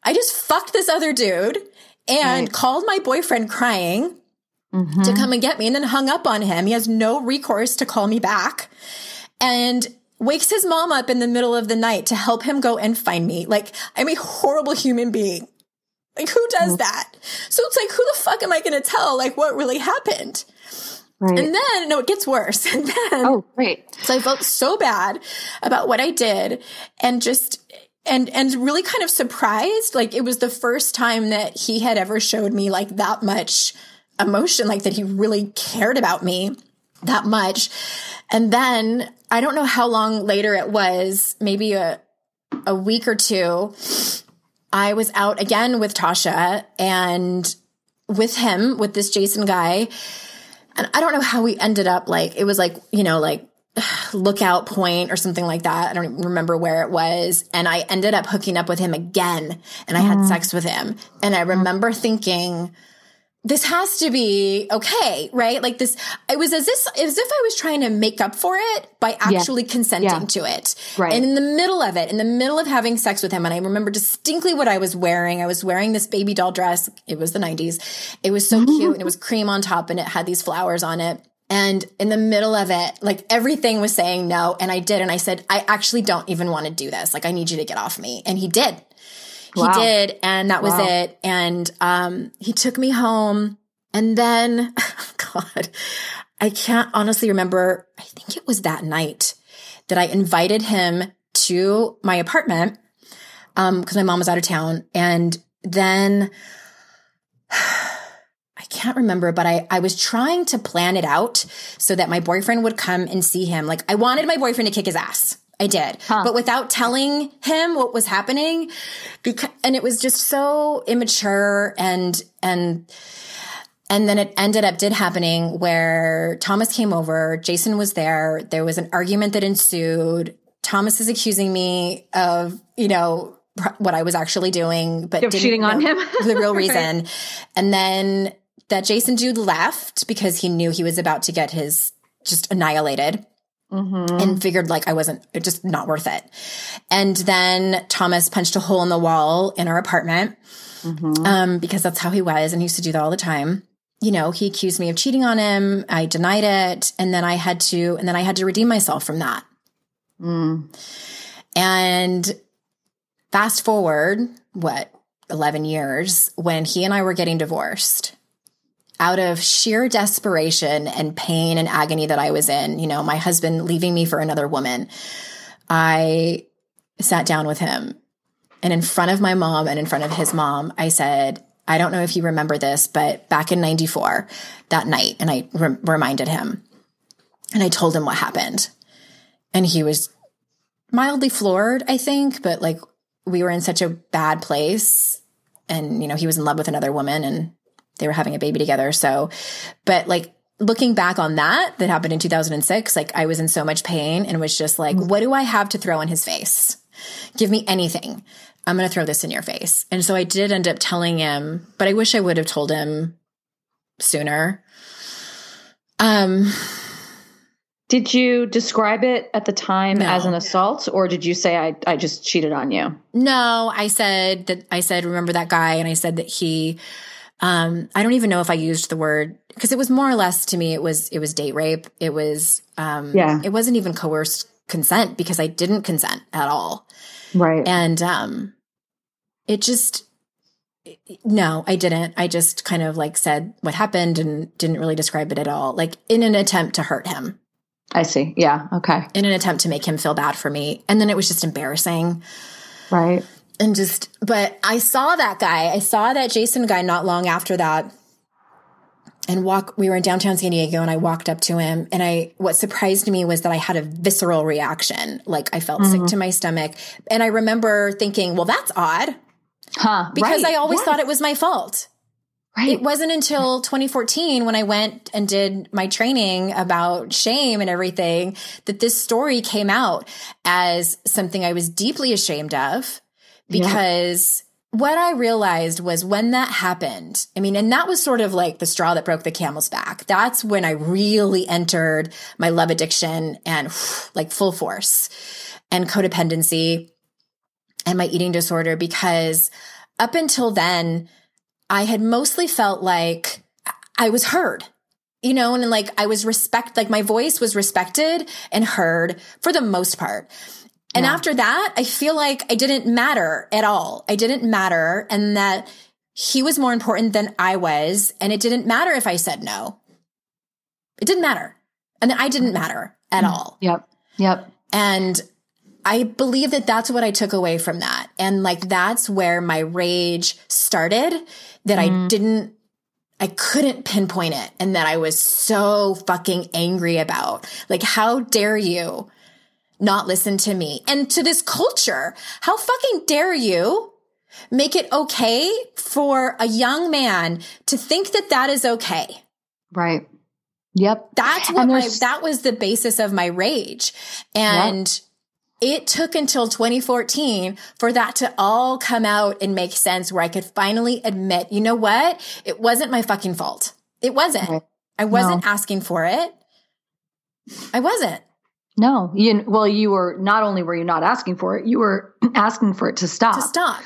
I just fucked this other dude and right. called my boyfriend crying mm-hmm. to come and get me and then hung up on him. He has no recourse to call me back and wakes his mom up in the middle of the night to help him go and find me. Like, I'm a horrible human being. Like, who does mm-hmm. that? So it's like, who the fuck am I going to tell? Like, what really happened? Right. And then, no, it gets worse. And then, oh, great. So I felt so bad about what I did and just, and, and really kind of surprised. Like, it was the first time that he had ever showed me like that much emotion, like that he really cared about me that much. And then I don't know how long later it was, maybe a, a week or two. I was out again with Tasha and with him, with this Jason guy. And I don't know how we ended up like, it was like, you know, like lookout point or something like that. I don't even remember where it was. And I ended up hooking up with him again and I had mm. sex with him. And I remember thinking, this has to be okay, right? Like this, it was as if, as if I was trying to make up for it by actually yeah. consenting yeah. to it. Right. And in the middle of it, in the middle of having sex with him, and I remember distinctly what I was wearing. I was wearing this baby doll dress. It was the 90s. It was so cute and it was cream on top and it had these flowers on it. And in the middle of it, like everything was saying no. And I did. And I said, I actually don't even want to do this. Like, I need you to get off me. And he did. Wow. He did. And that was wow. it. And, um, he took me home and then, God, I can't honestly remember. I think it was that night that I invited him to my apartment. Um, cause my mom was out of town. And then I can't remember, but I, I was trying to plan it out so that my boyfriend would come and see him. Like I wanted my boyfriend to kick his ass. I did, huh. but without telling him what was happening. Because, and it was just so immature and, and, and then it ended up did happening where Thomas came over. Jason was there. There was an argument that ensued. Thomas is accusing me of, you know, what I was actually doing, but cheating on him. the real reason. right. And then that Jason dude left because he knew he was about to get his just annihilated. Mm-hmm. And figured like I wasn't just not worth it. And then Thomas punched a hole in the wall in our apartment mm-hmm. um, because that's how he was. And he used to do that all the time. You know, he accused me of cheating on him. I denied it. And then I had to, and then I had to redeem myself from that. Mm. And fast forward, what, 11 years when he and I were getting divorced out of sheer desperation and pain and agony that I was in, you know, my husband leaving me for another woman, I sat down with him. And in front of my mom and in front of his mom, I said, I don't know if you remember this, but back in 94, that night, and I re- reminded him and I told him what happened. And he was mildly floored, I think, but like we were in such a bad place. And, you know, he was in love with another woman and they were having a baby together. So, but like looking back on that, that happened in 2006, like I was in so much pain and was just like, what do I have to throw in his face? Give me anything. I'm going to throw this in your face. And so I did end up telling him, but I wish I would have told him sooner. Um, did you describe it at the time no. as an assault or did you say I, I just cheated on you? No, I said that I said, remember that guy? And I said that he um, I don't even know if I used the word because it was more or less to me it was it was date rape. It was um yeah. it wasn't even coerced consent because I didn't consent at all. Right. And um it just no, I didn't. I just kind of like said what happened and didn't really describe it at all, like in an attempt to hurt him. I see. Yeah. Okay. In an attempt to make him feel bad for me. And then it was just embarrassing. Right and just but i saw that guy i saw that jason guy not long after that and walk we were in downtown san diego and i walked up to him and i what surprised me was that i had a visceral reaction like i felt mm-hmm. sick to my stomach and i remember thinking well that's odd huh because right. i always yes. thought it was my fault Right. It wasn't until 2014 when I went and did my training about shame and everything that this story came out as something I was deeply ashamed of because yeah. what I realized was when that happened, I mean, and that was sort of like the straw that broke the camel's back. That's when I really entered my love addiction and like full force and codependency and my eating disorder because up until then, I had mostly felt like I was heard you know, and like I was respect, like my voice was respected and heard for the most part. And yeah. after that, I feel like I didn't matter at all. I didn't matter and that he was more important than I was. And it didn't matter if I said no. It didn't matter. And I didn't matter at mm. all. Yep. Yep. And I believe that that's what I took away from that. And like, that's where my rage started that mm. I didn't I couldn't pinpoint it and that I was so fucking angry about. Like, how dare you not listen to me and to this culture. How fucking dare you make it okay for a young man to think that that is okay? Right. Yep. That's what my, that was the basis of my rage. And yep. it took until 2014 for that to all come out and make sense where I could finally admit, you know what? It wasn't my fucking fault. It wasn't. Right. I wasn't no. asking for it. I wasn't. No, you well, you were not only were you not asking for it, you were asking for it to stop. To stop.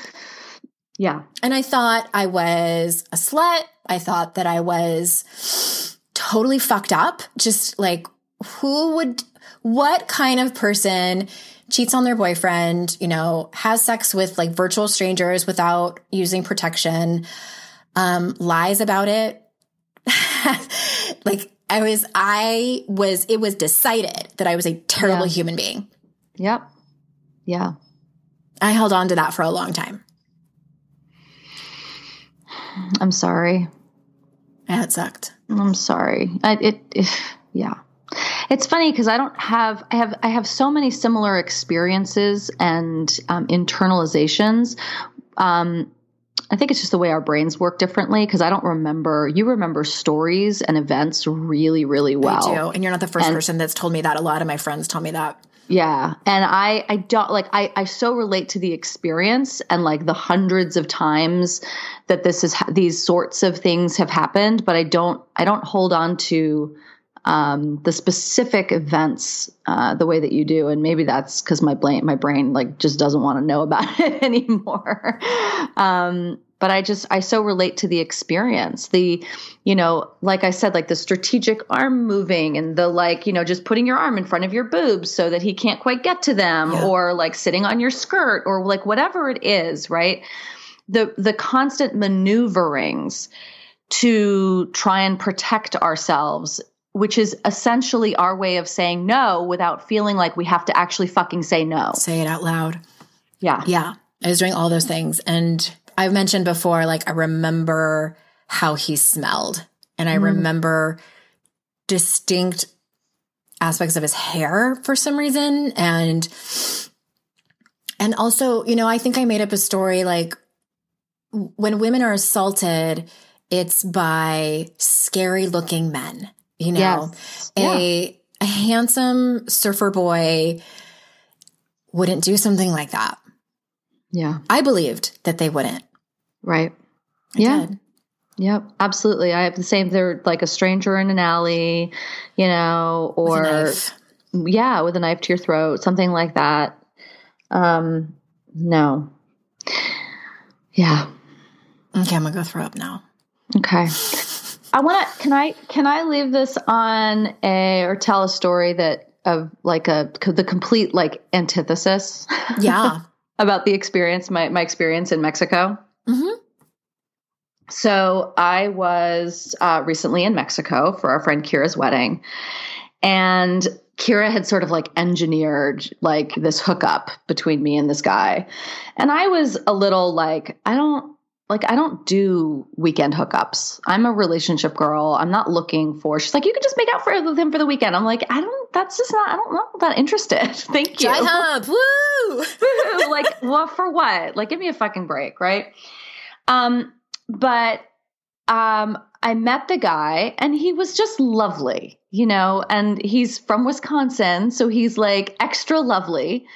Yeah. And I thought I was a slut. I thought that I was totally fucked up. Just like who would what kind of person cheats on their boyfriend, you know, has sex with like virtual strangers without using protection, um, lies about it. like I was, I was, it was decided that I was a terrible yeah. human being. Yep. Yeah. I held on to that for a long time. I'm sorry. Yeah, it sucked. I'm sorry. I, it, it, yeah. It's funny because I don't have I have I have so many similar experiences and um, internalizations. Um, I think it's just the way our brains work differently because I don't remember. You remember stories and events really, really well. I do, and you're not the first and, person that's told me that. A lot of my friends tell me that. Yeah. And I, I don't like, I, I so relate to the experience and like the hundreds of times that this is, these sorts of things have happened, but I don't, I don't hold on to, um, the specific events, uh, the way that you do. And maybe that's cause my brain, my brain like just doesn't want to know about it anymore. um, but I just I so relate to the experience. The you know, like I said like the strategic arm moving and the like, you know, just putting your arm in front of your boobs so that he can't quite get to them yeah. or like sitting on your skirt or like whatever it is, right? The the constant maneuverings to try and protect ourselves which is essentially our way of saying no without feeling like we have to actually fucking say no. Say it out loud. Yeah. Yeah. I was doing all those things and I've mentioned before, like, I remember how he smelled, and I mm. remember distinct aspects of his hair for some reason. And, and also, you know, I think I made up a story like when women are assaulted, it's by scary looking men, you know, yes. a, yeah. a handsome surfer boy wouldn't do something like that. Yeah. I believed that they wouldn't. Right. I yeah. Did. Yep, absolutely. I have the same. They're like a stranger in an alley, you know, or with yeah, with a knife to your throat, something like that. Um, no. Yeah. Okay, I'm gonna go throw up now. Okay. I want to. Can I? Can I leave this on a or tell a story that of like a the complete like antithesis? Yeah. about the experience, my my experience in Mexico. Mm-hmm. So I was uh, recently in Mexico for our friend Kira's wedding, and Kira had sort of like engineered like this hookup between me and this guy, and I was a little like, I don't like I don't do weekend hookups. I'm a relationship girl. I'm not looking for. She's like, you can just make out for, with him for the weekend. I'm like, I don't. That's just not. I don't know that interested. Thank you. Dry Woo! like, well, for what? Like, give me a fucking break, right? Um, but um, I met the guy and he was just lovely, you know, and he's from Wisconsin, so he's like extra lovely.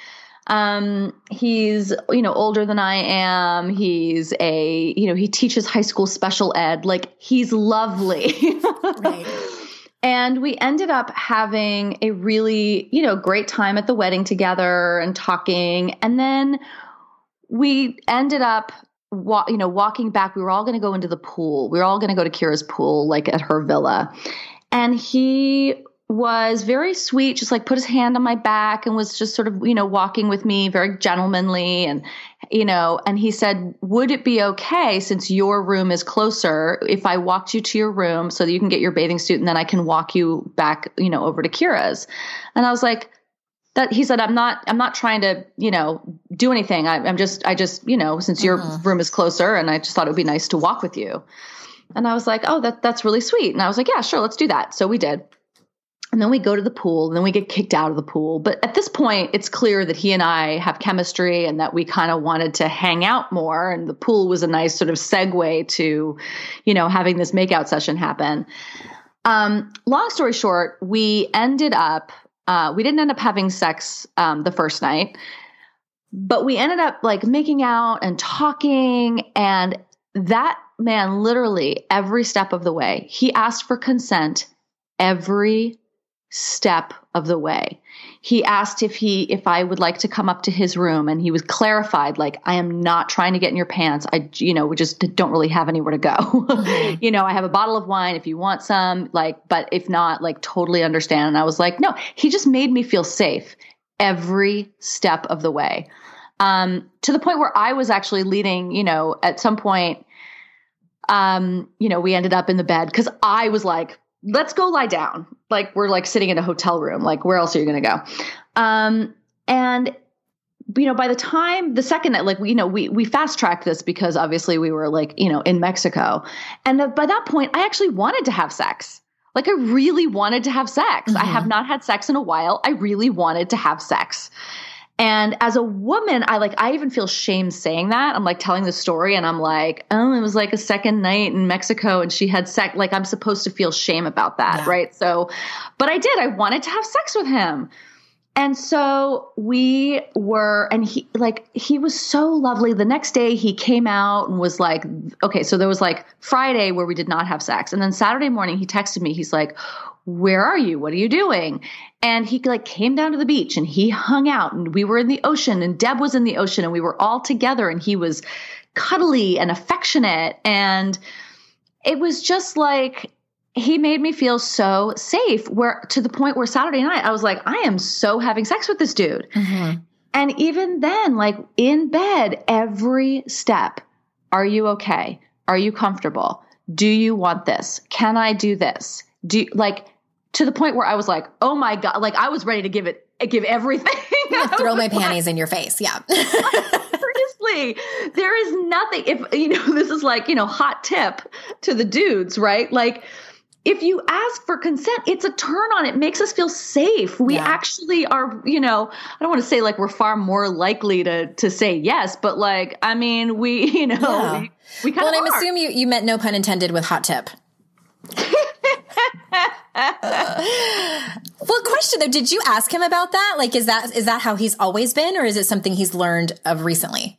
Um, he's, you know, older than I am. He's a, you know, he teaches high school special ed. Like he's lovely. right. And we ended up having a really, you know, great time at the wedding together and talking. And then we ended up wa- you know, walking back, we were all going to go into the pool. We were all going to go to Kira's pool, like at her villa. And he was very sweet, just like put his hand on my back and was just sort of, you know, walking with me, very gentlemanly. And, you know, and he said, Would it be okay since your room is closer if I walked you to your room so that you can get your bathing suit and then I can walk you back, you know, over to Kira's? And I was like, that he said i'm not i'm not trying to you know do anything I, am just i just you know since your uh-huh. room is closer and i just thought it would be nice to walk with you and i was like oh that that's really sweet and i was like yeah sure let's do that so we did and then we go to the pool and then we get kicked out of the pool. But at this point it's clear that he and i have chemistry and that we kind of wanted to hang out more. And the pool was a nice sort of segue to you know having this makeout session happen. Um, long story short we ended up uh, we didn't end up having sex um, the first night, but we ended up like making out and talking. And that man, literally every step of the way, he asked for consent every step of the way. He asked if he if I would like to come up to his room and he was clarified like I am not trying to get in your pants. I you know, we just don't really have anywhere to go. Mm-hmm. you know, I have a bottle of wine if you want some like but if not like totally understand. And I was like, "No, he just made me feel safe every step of the way." Um to the point where I was actually leading, you know, at some point um, you know, we ended up in the bed cuz I was like let's go lie down. Like we're like sitting in a hotel room. Like where else are you going to go? Um, and you know, by the time the second night, like, you know, we, we fast tracked this because obviously we were like, you know, in Mexico. And the, by that point, I actually wanted to have sex. Like, I really wanted to have sex. Mm-hmm. I have not had sex in a while. I really wanted to have sex. And as a woman, I like, I even feel shame saying that. I'm like telling the story and I'm like, oh, it was like a second night in Mexico and she had sex. Like, I'm supposed to feel shame about that. Yeah. Right. So, but I did. I wanted to have sex with him. And so we were, and he, like, he was so lovely. The next day he came out and was like, okay, so there was like Friday where we did not have sex. And then Saturday morning he texted me, he's like, where are you? What are you doing? And he like came down to the beach and he hung out and we were in the ocean and Deb was in the ocean and we were all together and he was cuddly and affectionate. And it was just like, he made me feel so safe where to the point where Saturday night I was like, I am so having sex with this dude. Mm-hmm. And even then, like in bed, every step, are you okay? Are you comfortable? Do you want this? Can I do this? Do you, like to the point where I was like, oh my God, like I was ready to give it, give everything. Throw my panties in your face. Yeah. seriously, there is nothing. If, you know, this is like, you know, hot tip to the dudes, right? Like, if you ask for consent, it's a turn on. It makes us feel safe. We yeah. actually are, you know, I don't want to say like we're far more likely to to say yes, but like, I mean, we, you know, yeah. we, we kind well, of. Well, I'm assuming you, you meant no pun intended with hot tip. Well, question though, did you ask him about that? Like, is that is that how he's always been, or is it something he's learned of recently?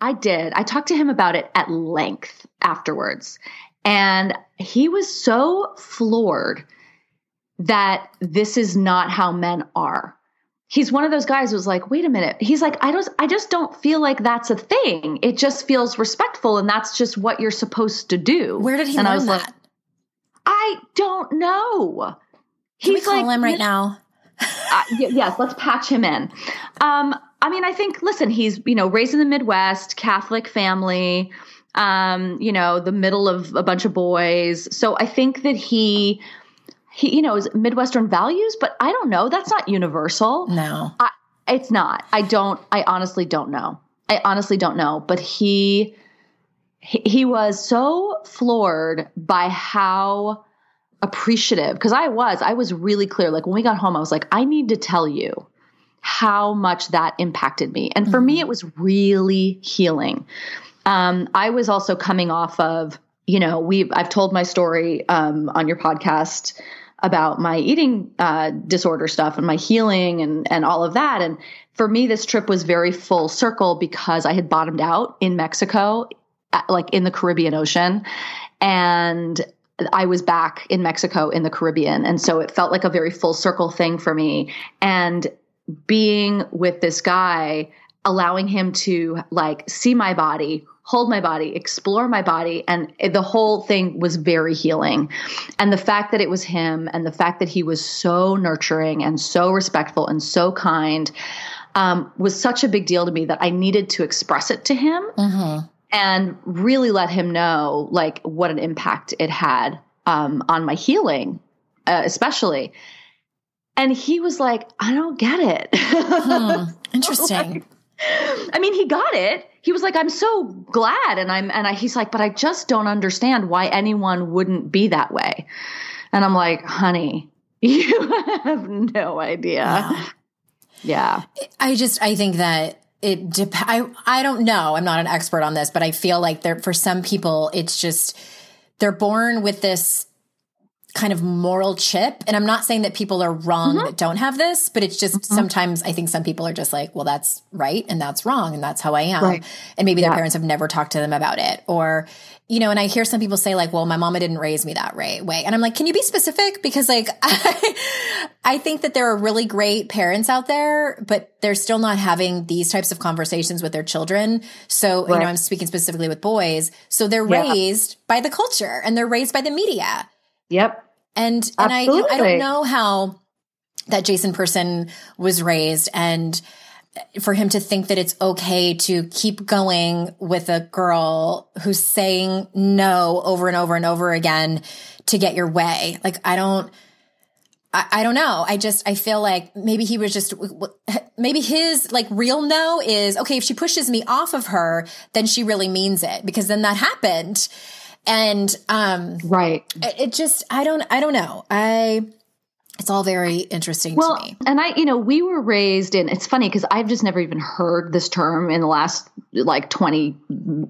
I did. I talked to him about it at length afterwards. And he was so floored that this is not how men are. He's one of those guys who's like, wait a minute. He's like, I don't I just don't feel like that's a thing. It just feels respectful and that's just what you're supposed to do. Where did he and learn I was that? Like, I don't know. Can He's we call like, him right now? uh, yes, let's patch him in. Um, I mean, I think, listen, he's, you know, raised in the Midwest, Catholic family um, you know, the middle of a bunch of boys. So I think that he, he, you know, is Midwestern values, but I don't know. That's not universal. No, I, it's not. I don't. I honestly don't know. I honestly don't know. But he, he, he was so floored by how appreciative because I was. I was really clear. Like when we got home, I was like, I need to tell you how much that impacted me. And for mm-hmm. me, it was really healing um, I was also coming off of, you know, we I've told my story um, on your podcast about my eating uh, disorder stuff and my healing and and all of that. And for me, this trip was very full circle because I had bottomed out in Mexico, like in the Caribbean Ocean, and I was back in Mexico in the Caribbean, and so it felt like a very full circle thing for me. And being with this guy allowing him to like see my body hold my body, explore my body. And the whole thing was very healing. And the fact that it was him and the fact that he was so nurturing and so respectful and so kind um, was such a big deal to me that I needed to express it to him mm-hmm. And really let him know like what an impact it had um, on my healing, uh, especially. And he was like, I don't get it. hmm. Interesting. like, I mean, he got it he was like, I'm so glad. And I'm, and I, he's like, but I just don't understand why anyone wouldn't be that way. And I'm like, honey, you have no idea. Yeah. yeah. I just, I think that it dep- I, I don't know. I'm not an expert on this, but I feel like there, for some people, it's just, they're born with this kind of moral chip. And I'm not saying that people are wrong mm-hmm. that don't have this, but it's just mm-hmm. sometimes I think some people are just like, well, that's right and that's wrong and that's how I am. Right. And maybe yeah. their parents have never talked to them about it. Or, you know, and I hear some people say like, well, my mama didn't raise me that right way. And I'm like, can you be specific? Because like, I, I think that there are really great parents out there, but they're still not having these types of conversations with their children. So, right. you know, I'm speaking specifically with boys. So they're yeah. raised by the culture and they're raised by the media. Yep. And and I I don't know how that Jason person was raised and for him to think that it's okay to keep going with a girl who's saying no over and over and over again to get your way. Like I don't I, I, don't know. I just, I feel like maybe he was just, maybe his like real no is, okay, if she pushes me off of her, then she really means it because then that happened. And, um, right. It, it just, I don't, I don't know. I, it's all very interesting well, to me. And I, you know, we were raised in, it's funny because I've just never even heard this term in the last like 20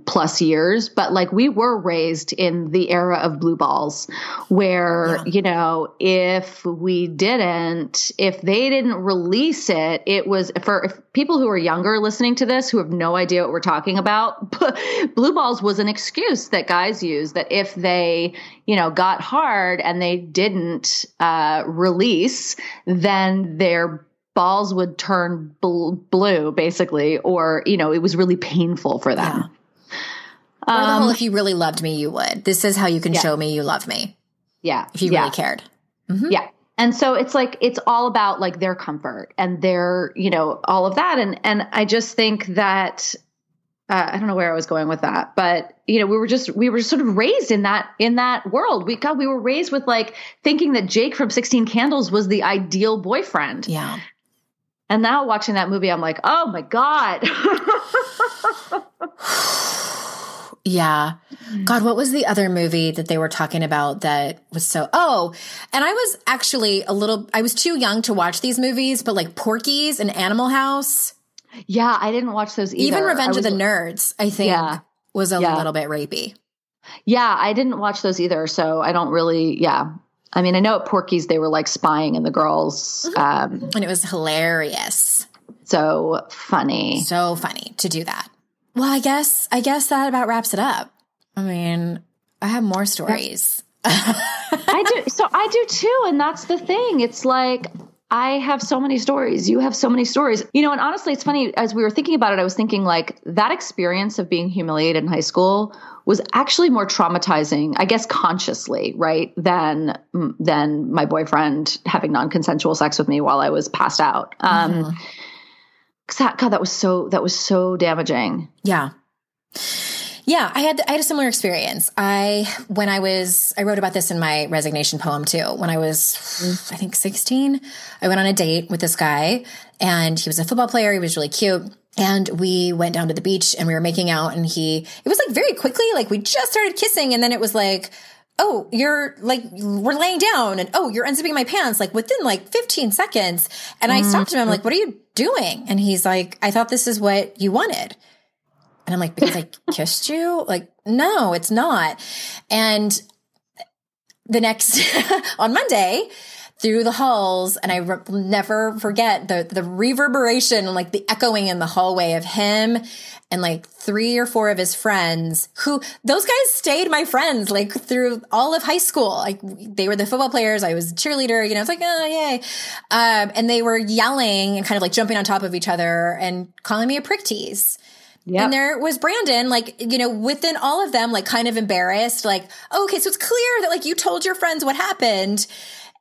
plus years, but like we were raised in the era of blue balls where, yeah. you know, if we didn't, if they didn't release it, it was for people who are younger listening to this who have no idea what we're talking about. blue balls was an excuse that guys use that if they, you know, got hard and they didn't uh, release, then their balls would turn bl- blue, basically, or you know, it was really painful for them. Yeah. Um, whole, if you really loved me, you would. This is how you can yeah. show me you love me. Yeah, if you yeah. really cared. Mm-hmm. Yeah. And so it's like it's all about like their comfort and their, you know, all of that and and I just think that uh, I don't know where I was going with that, but you know, we were just we were sort of raised in that in that world. We got we were raised with like thinking that Jake from Sixteen Candles was the ideal boyfriend. Yeah. And now watching that movie, I'm like, oh my god. yeah. God, what was the other movie that they were talking about that was so? Oh, and I was actually a little. I was too young to watch these movies, but like Porky's and Animal House. Yeah, I didn't watch those either. Even Revenge was, of the Nerds, I think, yeah, was a yeah. little bit rapey. Yeah, I didn't watch those either, so I don't really. Yeah, I mean, I know at Porky's they were like spying in the girls, mm-hmm. um, and it was hilarious. So funny, so funny to do that. Well, I guess I guess that about wraps it up. I mean, I have more stories. I do. So I do too, and that's the thing. It's like I have so many stories. You have so many stories. You know, and honestly, it's funny as we were thinking about it, I was thinking like that experience of being humiliated in high school was actually more traumatizing, I guess consciously, right, than than my boyfriend having non-consensual sex with me while I was passed out. Um mm-hmm. God, that was so that was so damaging. Yeah. Yeah, I had I had a similar experience. I when I was I wrote about this in my resignation poem too. When I was I think 16, I went on a date with this guy and he was a football player, he was really cute. And we went down to the beach and we were making out and he it was like very quickly like we just started kissing and then it was like oh, you're like, we're laying down and oh, you're unzipping my pants like within like 15 seconds. And I stopped him. I'm like, what are you doing? And he's like, I thought this is what you wanted. And I'm like, because I kissed you? Like, no, it's not. And the next, on Monday, through the halls, and I re- never forget the, the reverberation and like the echoing in the hallway of him and like three or four of his friends who those guys stayed my friends like through all of high school. Like they were the football players. I was a cheerleader, you know, it's like, oh, yay. Um, and they were yelling and kind of like jumping on top of each other and calling me a prick tease. Yep. And there was Brandon, like, you know, within all of them, like kind of embarrassed, like, oh, okay, so it's clear that like you told your friends what happened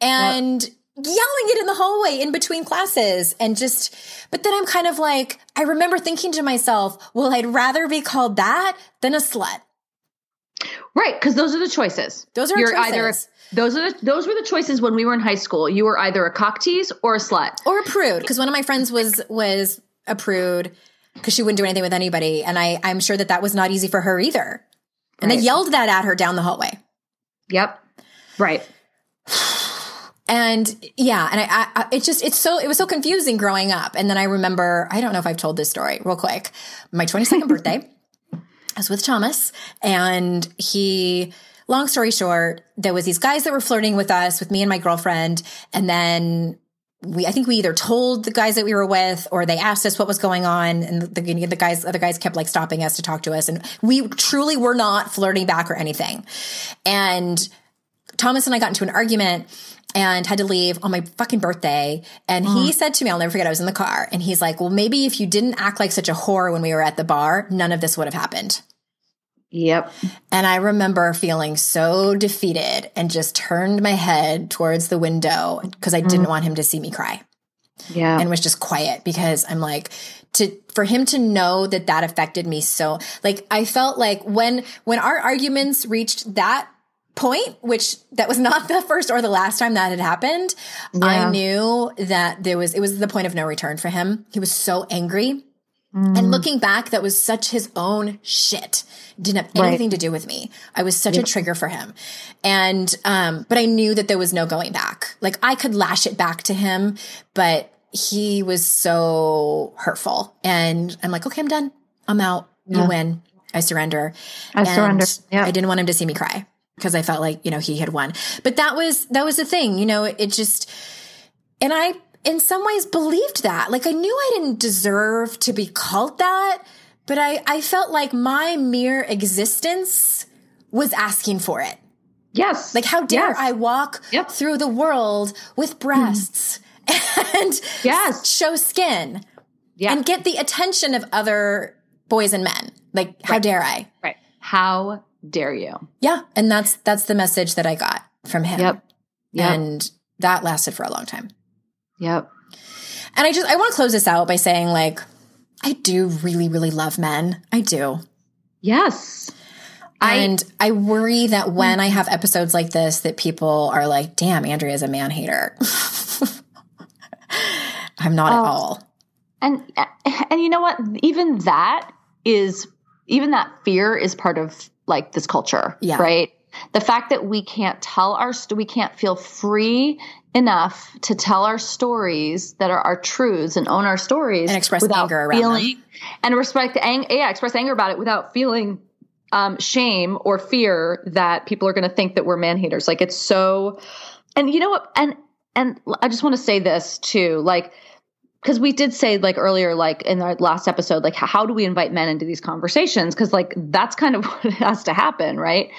and yep. yelling it in the hallway in between classes. And just, but then I'm kind of like, I remember thinking to myself, well, I'd rather be called that than a slut. Right. Cause those are the choices. Those are You're choices. either, those are the, those were the choices when we were in high school. You were either a cock tease or a slut or a prude. Cause one of my friends was, was a prude because she wouldn't do anything with anybody. And I, I'm sure that that was not easy for her either. And right. they yelled that at her down the hallway. Yep. Right. And yeah, and I, I, it just, it's so, it was so confusing growing up. And then I remember, I don't know if I've told this story real quick. My 22nd birthday, I was with Thomas and he, long story short, there was these guys that were flirting with us, with me and my girlfriend. And then we I think we either told the guys that we were with or they asked us what was going on and the, the guys other guys kept like stopping us to talk to us and we truly were not flirting back or anything. And Thomas and I got into an argument and had to leave on my fucking birthday. And he said to me, I'll never forget, I was in the car and he's like, well, maybe if you didn't act like such a whore when we were at the bar, none of this would have happened. Yep. And I remember feeling so defeated and just turned my head towards the window because I didn't mm. want him to see me cry. Yeah. And was just quiet because I'm like, to, for him to know that that affected me so, like, I felt like when, when our arguments reached that point, which that was not the first or the last time that had happened, Yeah. I knew that there was, it was the point of no return for him. He was so angry. Mm. And looking back, that was such his own shit. Didn't have Right. anything to do with me. I was such a trigger for him. And, um, but I knew that there was no going back. Like I could lash it back to him, but he was so hurtful. And I'm like, okay, I'm done. I'm out. You win. I surrender. I surrender. Yeah. I didn't want him to see me cry because I felt like, you know, he had won. But that was, that was the thing, you know, it just, and I, in some ways, believed that. Like I knew I didn't deserve to be called that, but I, I felt like my mere existence was asking for it. Yes. Like, how dare Yes. I walk Yep. through the world with breasts and Yes. show skin Yeah. and get the attention of other boys and men? Like, how dare I? right. How dare you? Yeah, and that's that's the message that I got from him. Yep. Yep. And that lasted for a long time. Yep. And I just I want to close this out by saying like I do really really love men. I do. Yes. And I worry that when I have episodes like this that people are like, "Damn, Andrea's a man hater." I'm not at Oh. all. and and you know what even that is even that fear is part of like this culture Yeah. right the fact that we can't tell our we can't feel free enough to tell our stories that are our truths and own our stories And express without anger around them. and respect ang- yeah express anger about it without feeling um, shame or fear that people are going to think that we're man haters like it's so and you know what and and i just want to say this too like because we did say like earlier like in our last episode like how do we invite men into these conversations? Because like that's kind of what has to happen right?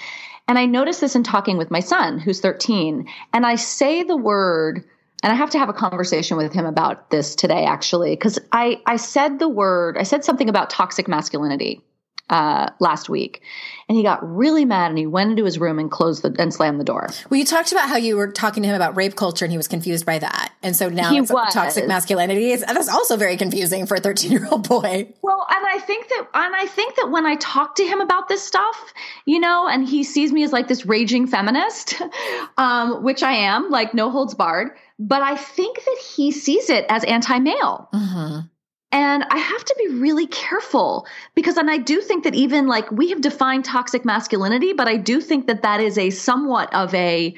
And i noticed this in talking with my son who's 13 and i say the word and i have to have a conversation with him about this today actually because i i said the word i said something about toxic masculinity uh, last week, and he got really mad and he went into his room and closed the and slammed the door. Well, you talked about how you were talking to him about rape culture and he was confused by that. And so now He it's was. toxic masculinity. It's, that's also very confusing for a 13 year old boy. Well, and I think that, and I think that when I talk to him about this stuff, you know, and he sees me as like this raging feminist, um, which I am, like no holds barred, but I think that he sees it as anti-male. Mm-hmm. And I have to be really careful because, and I do think that even like we have defined toxic masculinity, but I do think that that is a somewhat of a,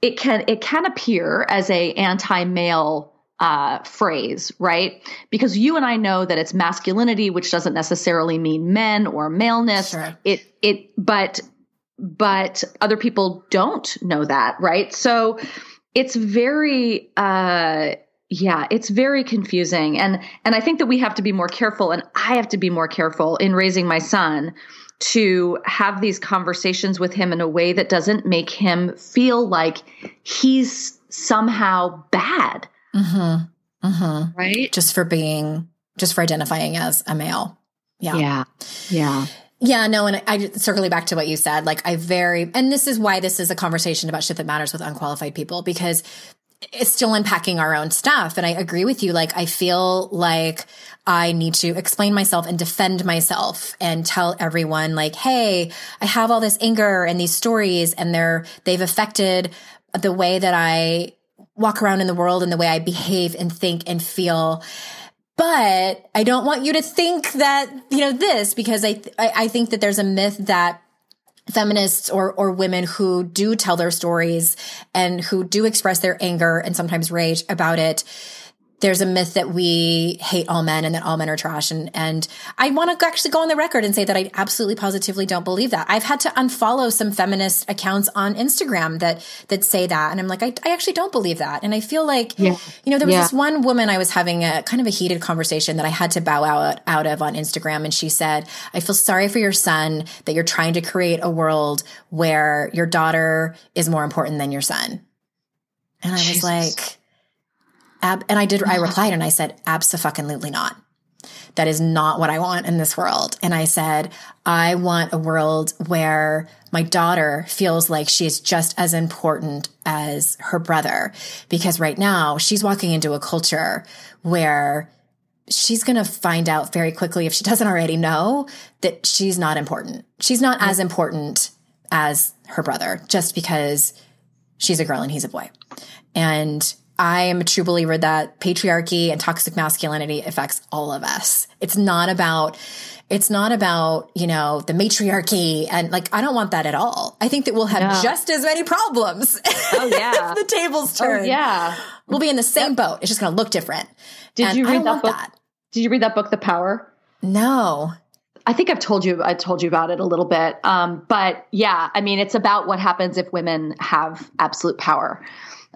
it can, it can appear as a anti-male uh, phrase, right? Because you and I know that it's masculinity, which doesn't necessarily mean men or maleness. Sure. It, it, but, but other people don't know that, right? So it's very, uh, yeah, it's very confusing. And and I think that we have to be more careful and I have to be more careful in raising my son to have these conversations with him in a way that doesn't make him feel like he's somehow bad, Mm-hmm. Mm-hmm. right? Just for being, just for identifying as a male. Yeah. Yeah. Yeah. Yeah, no, and I, I circling back to what you said, like I very, and this is why this is a conversation about shit that matters with unqualified people because still unpacking our own stuff. And I agree with you. Like, I feel like I need to explain myself and defend myself and tell everyone, like, hey, I have all this anger and these stories, and they're, they've affected the way that I walk around in the world and the way I behave and think and feel. But I don't want you to think that, you know, this, because I, I, I think that there's a myth that feminists or or women who do tell their stories and who do express their anger and sometimes rage about it there's a myth that we hate all men and that all men are trash and and I want to actually go on the record and say that I absolutely positively don't believe that. I've had to unfollow some feminist accounts on Instagram that that say that and I'm like I, I actually don't believe that. And I feel like Yeah. you know there was Yeah. this one woman I was having a kind of a heated conversation that I had to bow out out of on Instagram and she said, "I feel sorry for your son that you're trying to create a world where your daughter is more important than your son." And I was like, Ab- and I did, I mm-hmm. replied and I said, absolutely not. That is not what I want in this world. And I said, I want a world where my daughter feels like she is just as important as her brother. Because right now she's walking into a culture where she's going to find out very quickly, if she doesn't already know, that she's not important. She's not as mm-hmm. important as her brother just because she's a girl and he's a boy. And I am a true believer that patriarchy and toxic masculinity affects all of us. It's not about it's not about, you know, the matriarchy and like I don't want that at all. I think that we'll have No. just as many problems. Oh, yeah. if the tables Oh, turn. yeah. We'll be in the same boat. It's just going to look different. Did And you read that book? Did you read that book, The Power? No. I think I've told you I told you about it a little bit. Um, but yeah, I mean it's about what happens if women have absolute power.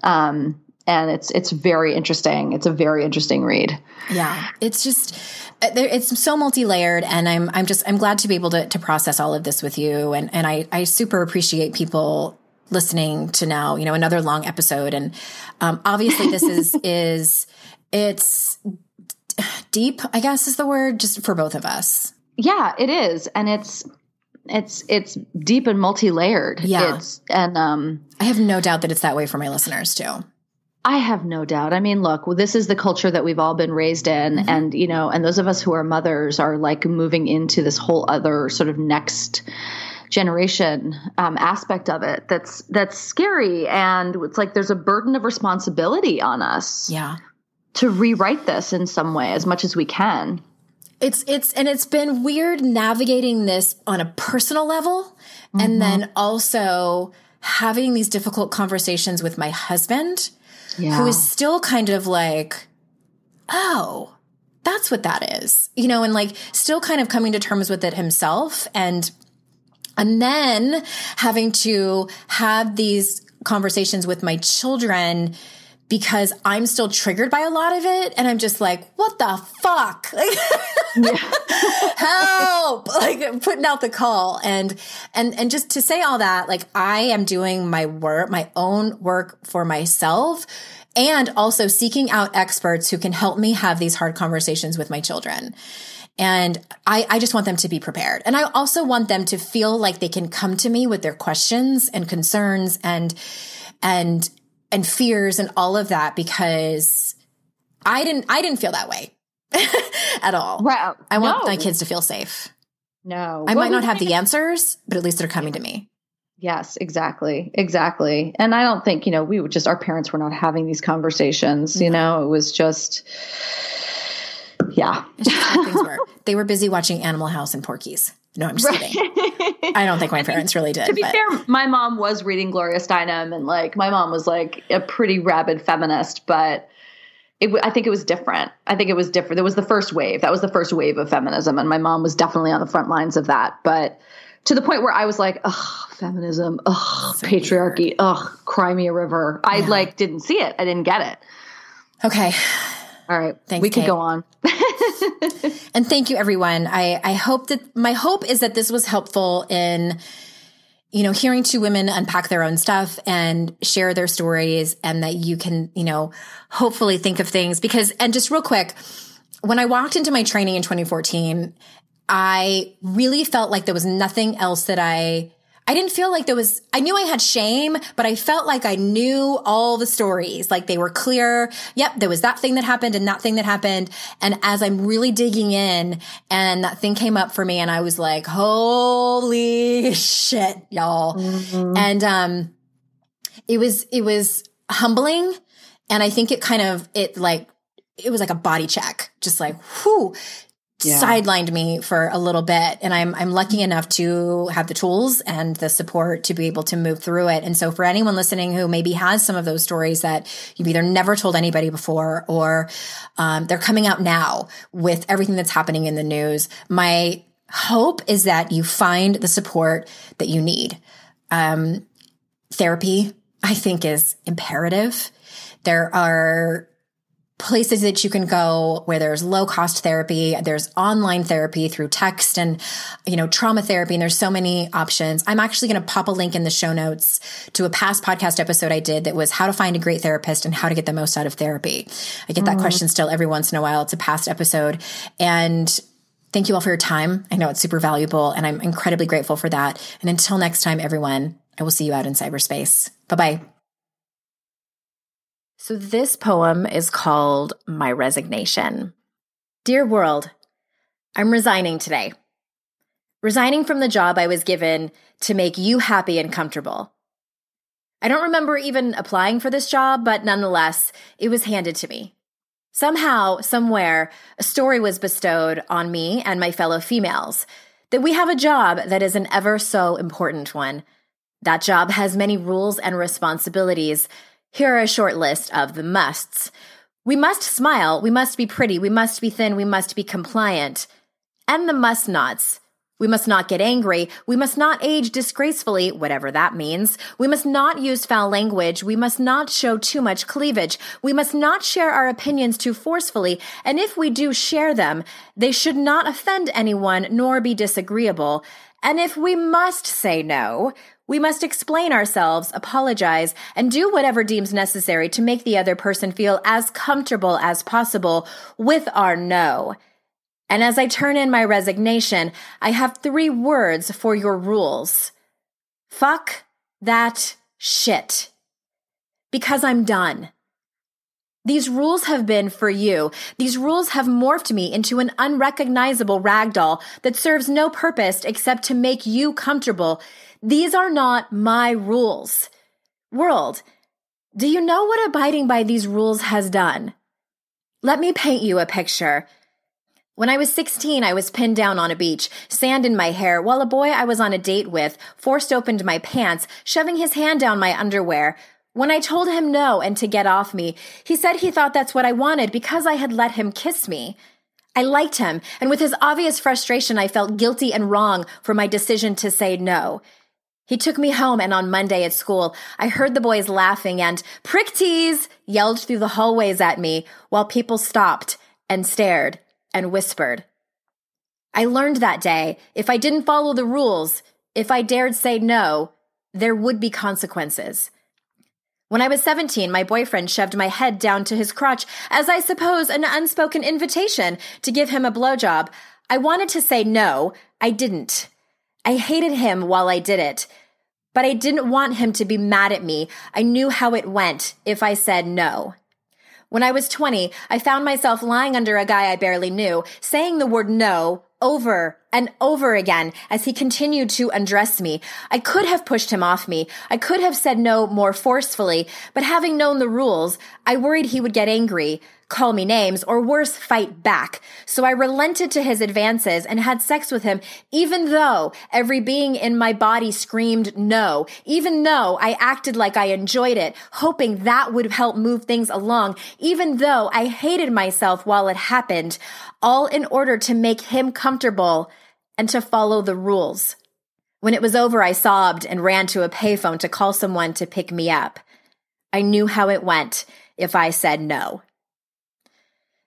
Um, and it's it's very interesting. It's a very interesting read. Yeah, it's just uh, it's so multi-layered and I'm I'm just I'm glad to be able to to process all of this with you and and I I super appreciate people listening to now, you know, another long episode and um obviously this is is it's deep, I guess is the word just for both of us. Yeah, it is. And it's it's it's deep and multi-layered. Yeah. It's and um I have no doubt that it's that way for my listeners too. I have no doubt. I mean, look, this is the culture that we've all been raised in. And, you know, and those of us who are mothers are like moving into this whole other sort of next generation um, aspect of it that's that's scary and it's like there's a burden of responsibility on us Yeah. to rewrite this in some way as much as we can It's it's and it's been weird navigating this on a personal level and then also having these difficult conversations with my husband yeah who is still kind of like oh that's what that is you know and like still kind of coming to terms with it himself. And and then having to have these conversations with my children because I'm still triggered by a lot of it. And I'm just like, what the fuck? Like, help! Like putting out the call. And, and, and just to say all that, like I am doing my work, my own work for myself and also seeking out experts who can help me have these hard conversations with my children. And I, I just want them to be prepared. And I also want them to feel like they can come to me with their questions and concerns and, and, and fears and all of that because I didn't, I didn't feel that way at all. right I want no. my kids to feel safe. no I Well, might not have the answers, but at least they're coming to me. Yes, exactly. Exactly. And I don't think, you know, we were just, our parents were not having these conversations, you know, it was just, yeah. Just things were. They were busy watching Animal House and Porky's. No, I'm just kidding. I don't think my parents really did. to be but- fair, my mom was reading Gloria Steinem and like, my mom was like a pretty rabid feminist, but it, I think it was different. I think it was different. There was the first wave. That was the first wave of feminism. And my mom was definitely on the front lines of that. But to the point where I was like, ugh, feminism, ugh, So patriarchy, ugh, cry me a river. I Yeah. like didn't see it. I didn't get it. okay. All right. Thanks, we could go on. And thank you, everyone. I, I hope that my hope is that this was helpful in, you know, hearing two women unpack their own stuff and share their stories and that you can, you know, hopefully think of things because, and just real quick, when I walked into my training in 2014, I really felt like there was nothing else that I, I didn't feel like there was, I knew I had shame, but I felt like I knew all the stories. Like they were clear. Yep, there was that thing that happened and that thing that happened. And as I'm really digging in and that thing came up for me and I was like, holy shit, y'all. And, um, it was, it was humbling. And I think it kind of, it like, it was like a body check, just like, whew, Yeah. sidelined me for a little bit. And I'm, I'm lucky enough to have the tools and the support to be able to move through it. And so for anyone listening who maybe has some of those stories that you've either never told anybody before or, um, they're coming out now with everything that's happening in the news, my hope is that you find the support that you need. Um, therapy, I think, is imperative. There are places that you can go where there's low cost therapy. There's online therapy through text and, you know, trauma therapy. And there's so many options. I'm actually going to pop a link in the show notes to a past podcast episode I did that was how to find a great therapist and how to get the most out of therapy. I get that mm-hmm. question still every once in a while. It's a past episode. And thank you all for your time. I know it's super valuable and I'm incredibly grateful for that. And until next time, everyone, I will see you out in cyberspace. Bye bye. So, this poem is called My Resignation. Dear world, I'm resigning today. resigning from the job I was given to make you happy and comfortable. I don't remember even applying for this job, but nonetheless, it was handed to me. Somehow, somewhere, a story was bestowed on me and my fellow females that we have a job that is an ever so important one. That job has many rules and responsibilities. Here are a short list of the musts. We must smile, we must be pretty, we must be thin, we must be compliant. And the must nots. We must not get angry. We must not age disgracefully, whatever that means. We must not use foul language. We must not show too much cleavage. We must not share our opinions too forcefully. And if we do share them, they should not offend anyone nor be disagreeable. And if we must say no, we must explain ourselves, apologize, and do whatever deems necessary to make the other person feel as comfortable as possible with our no. And as I turn in my resignation, I have three words for your rules. Fuck that shit. Because I'm done. These rules have been for you. These rules have morphed me into an unrecognizable ragdoll that serves no purpose except to make you comfortable. These are not my rules. World, do you know what abiding by these rules has done? Let me paint you a picture. When I was 16, I was pinned down on a beach, sand in my hair, while a boy I was on a date with forced opened my pants, shoving his hand down my underwear. When I told him no and to get off me, he said he thought that's what I wanted because I had let him kiss me. I liked him, and with his obvious frustration, I felt guilty and wrong for my decision to say no. He took me home, and on Monday at school, I heard the boys laughing and prick tease yelled through the hallways at me while people stopped and stared and whispered. I learned that day if I didn't follow the rules, if I dared say no, there would be consequences. When I was 17, my boyfriend shoved my head down to his crotch as I suppose an unspoken invitation to give him a blowjob. I wanted to say no, I didn't. I hated him while I did it, but I didn't want him to be mad at me. I knew how it went if I said no. When I was 20, I found myself lying under a guy I barely knew, saying the word no over and over again as he continued to undress me. I could have pushed him off me. I could have said no more forcefully, but having known the rules, I worried he would get angry call me names, or worse, fight back. So I relented to his advances and had sex with him, even though every being in my body screamed no, even though I acted like I enjoyed it, hoping that would help move things along, even though I hated myself while it happened, all in order to make him comfortable and to follow the rules. When it was over, I sobbed and ran to a payphone to call someone to pick me up. I knew how it went if I said no.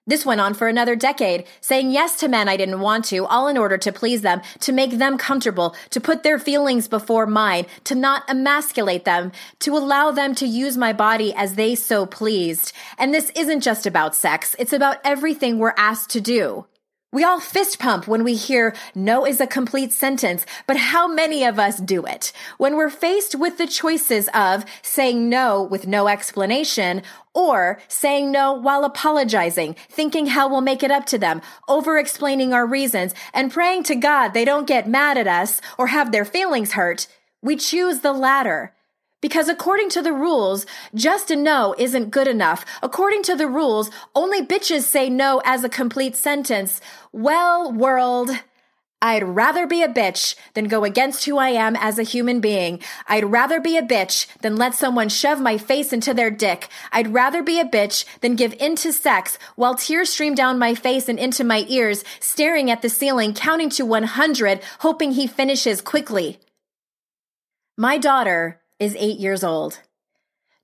This went on for another decade, saying yes to men I didn't want to, all in order to please them, to make them comfortable, to put their feelings before mine, to not emasculate them, to allow them to use my body as they so pleased. And this isn't just about sex, it's about everything we're asked to do. We all fist pump when we hear no is a complete sentence, but how many of us do it? When we're faced with the choices of saying no with no explanation or saying no while apologizing, thinking how we'll make it up to them, over explaining our reasons, and praying to God they don't get mad at us or have their feelings hurt, we choose the latter. Because according to the rules, just a no isn't good enough. According to the rules, only bitches say no as a complete sentence. Well, world, I'd rather be a bitch than go against who I am as a human being. I'd rather be a bitch than let someone shove my face into their dick. I'd rather be a bitch than give in to sex while tears stream down my face and into my ears, staring at the ceiling, counting to 100, hoping he finishes quickly. My daughter is eight years old.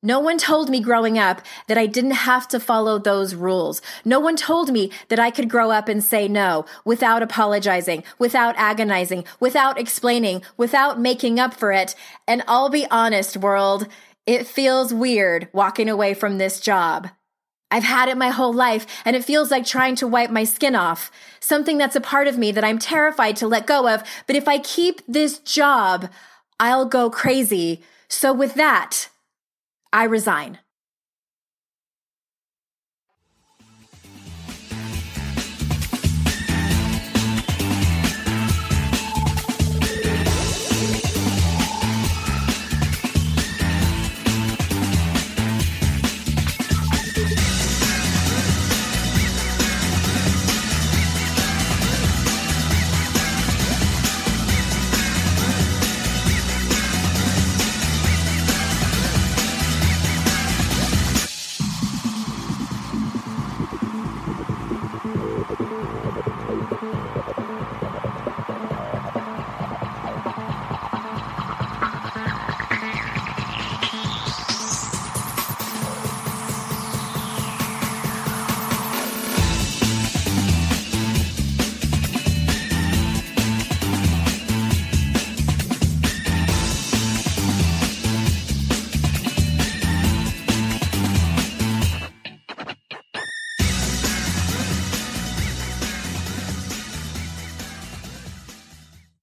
No one told me growing up that I didn't have to follow those rules. No one told me that I could grow up and say no without apologizing, without agonizing, without explaining, without making up for it. And I'll be honest, world, it feels weird walking away from this job. I've had it my whole life, and it feels like trying to wipe my skin off. Something that's a part of me that I'm terrified to let go of. But if I keep this job, I'll go crazy so with that, I resign.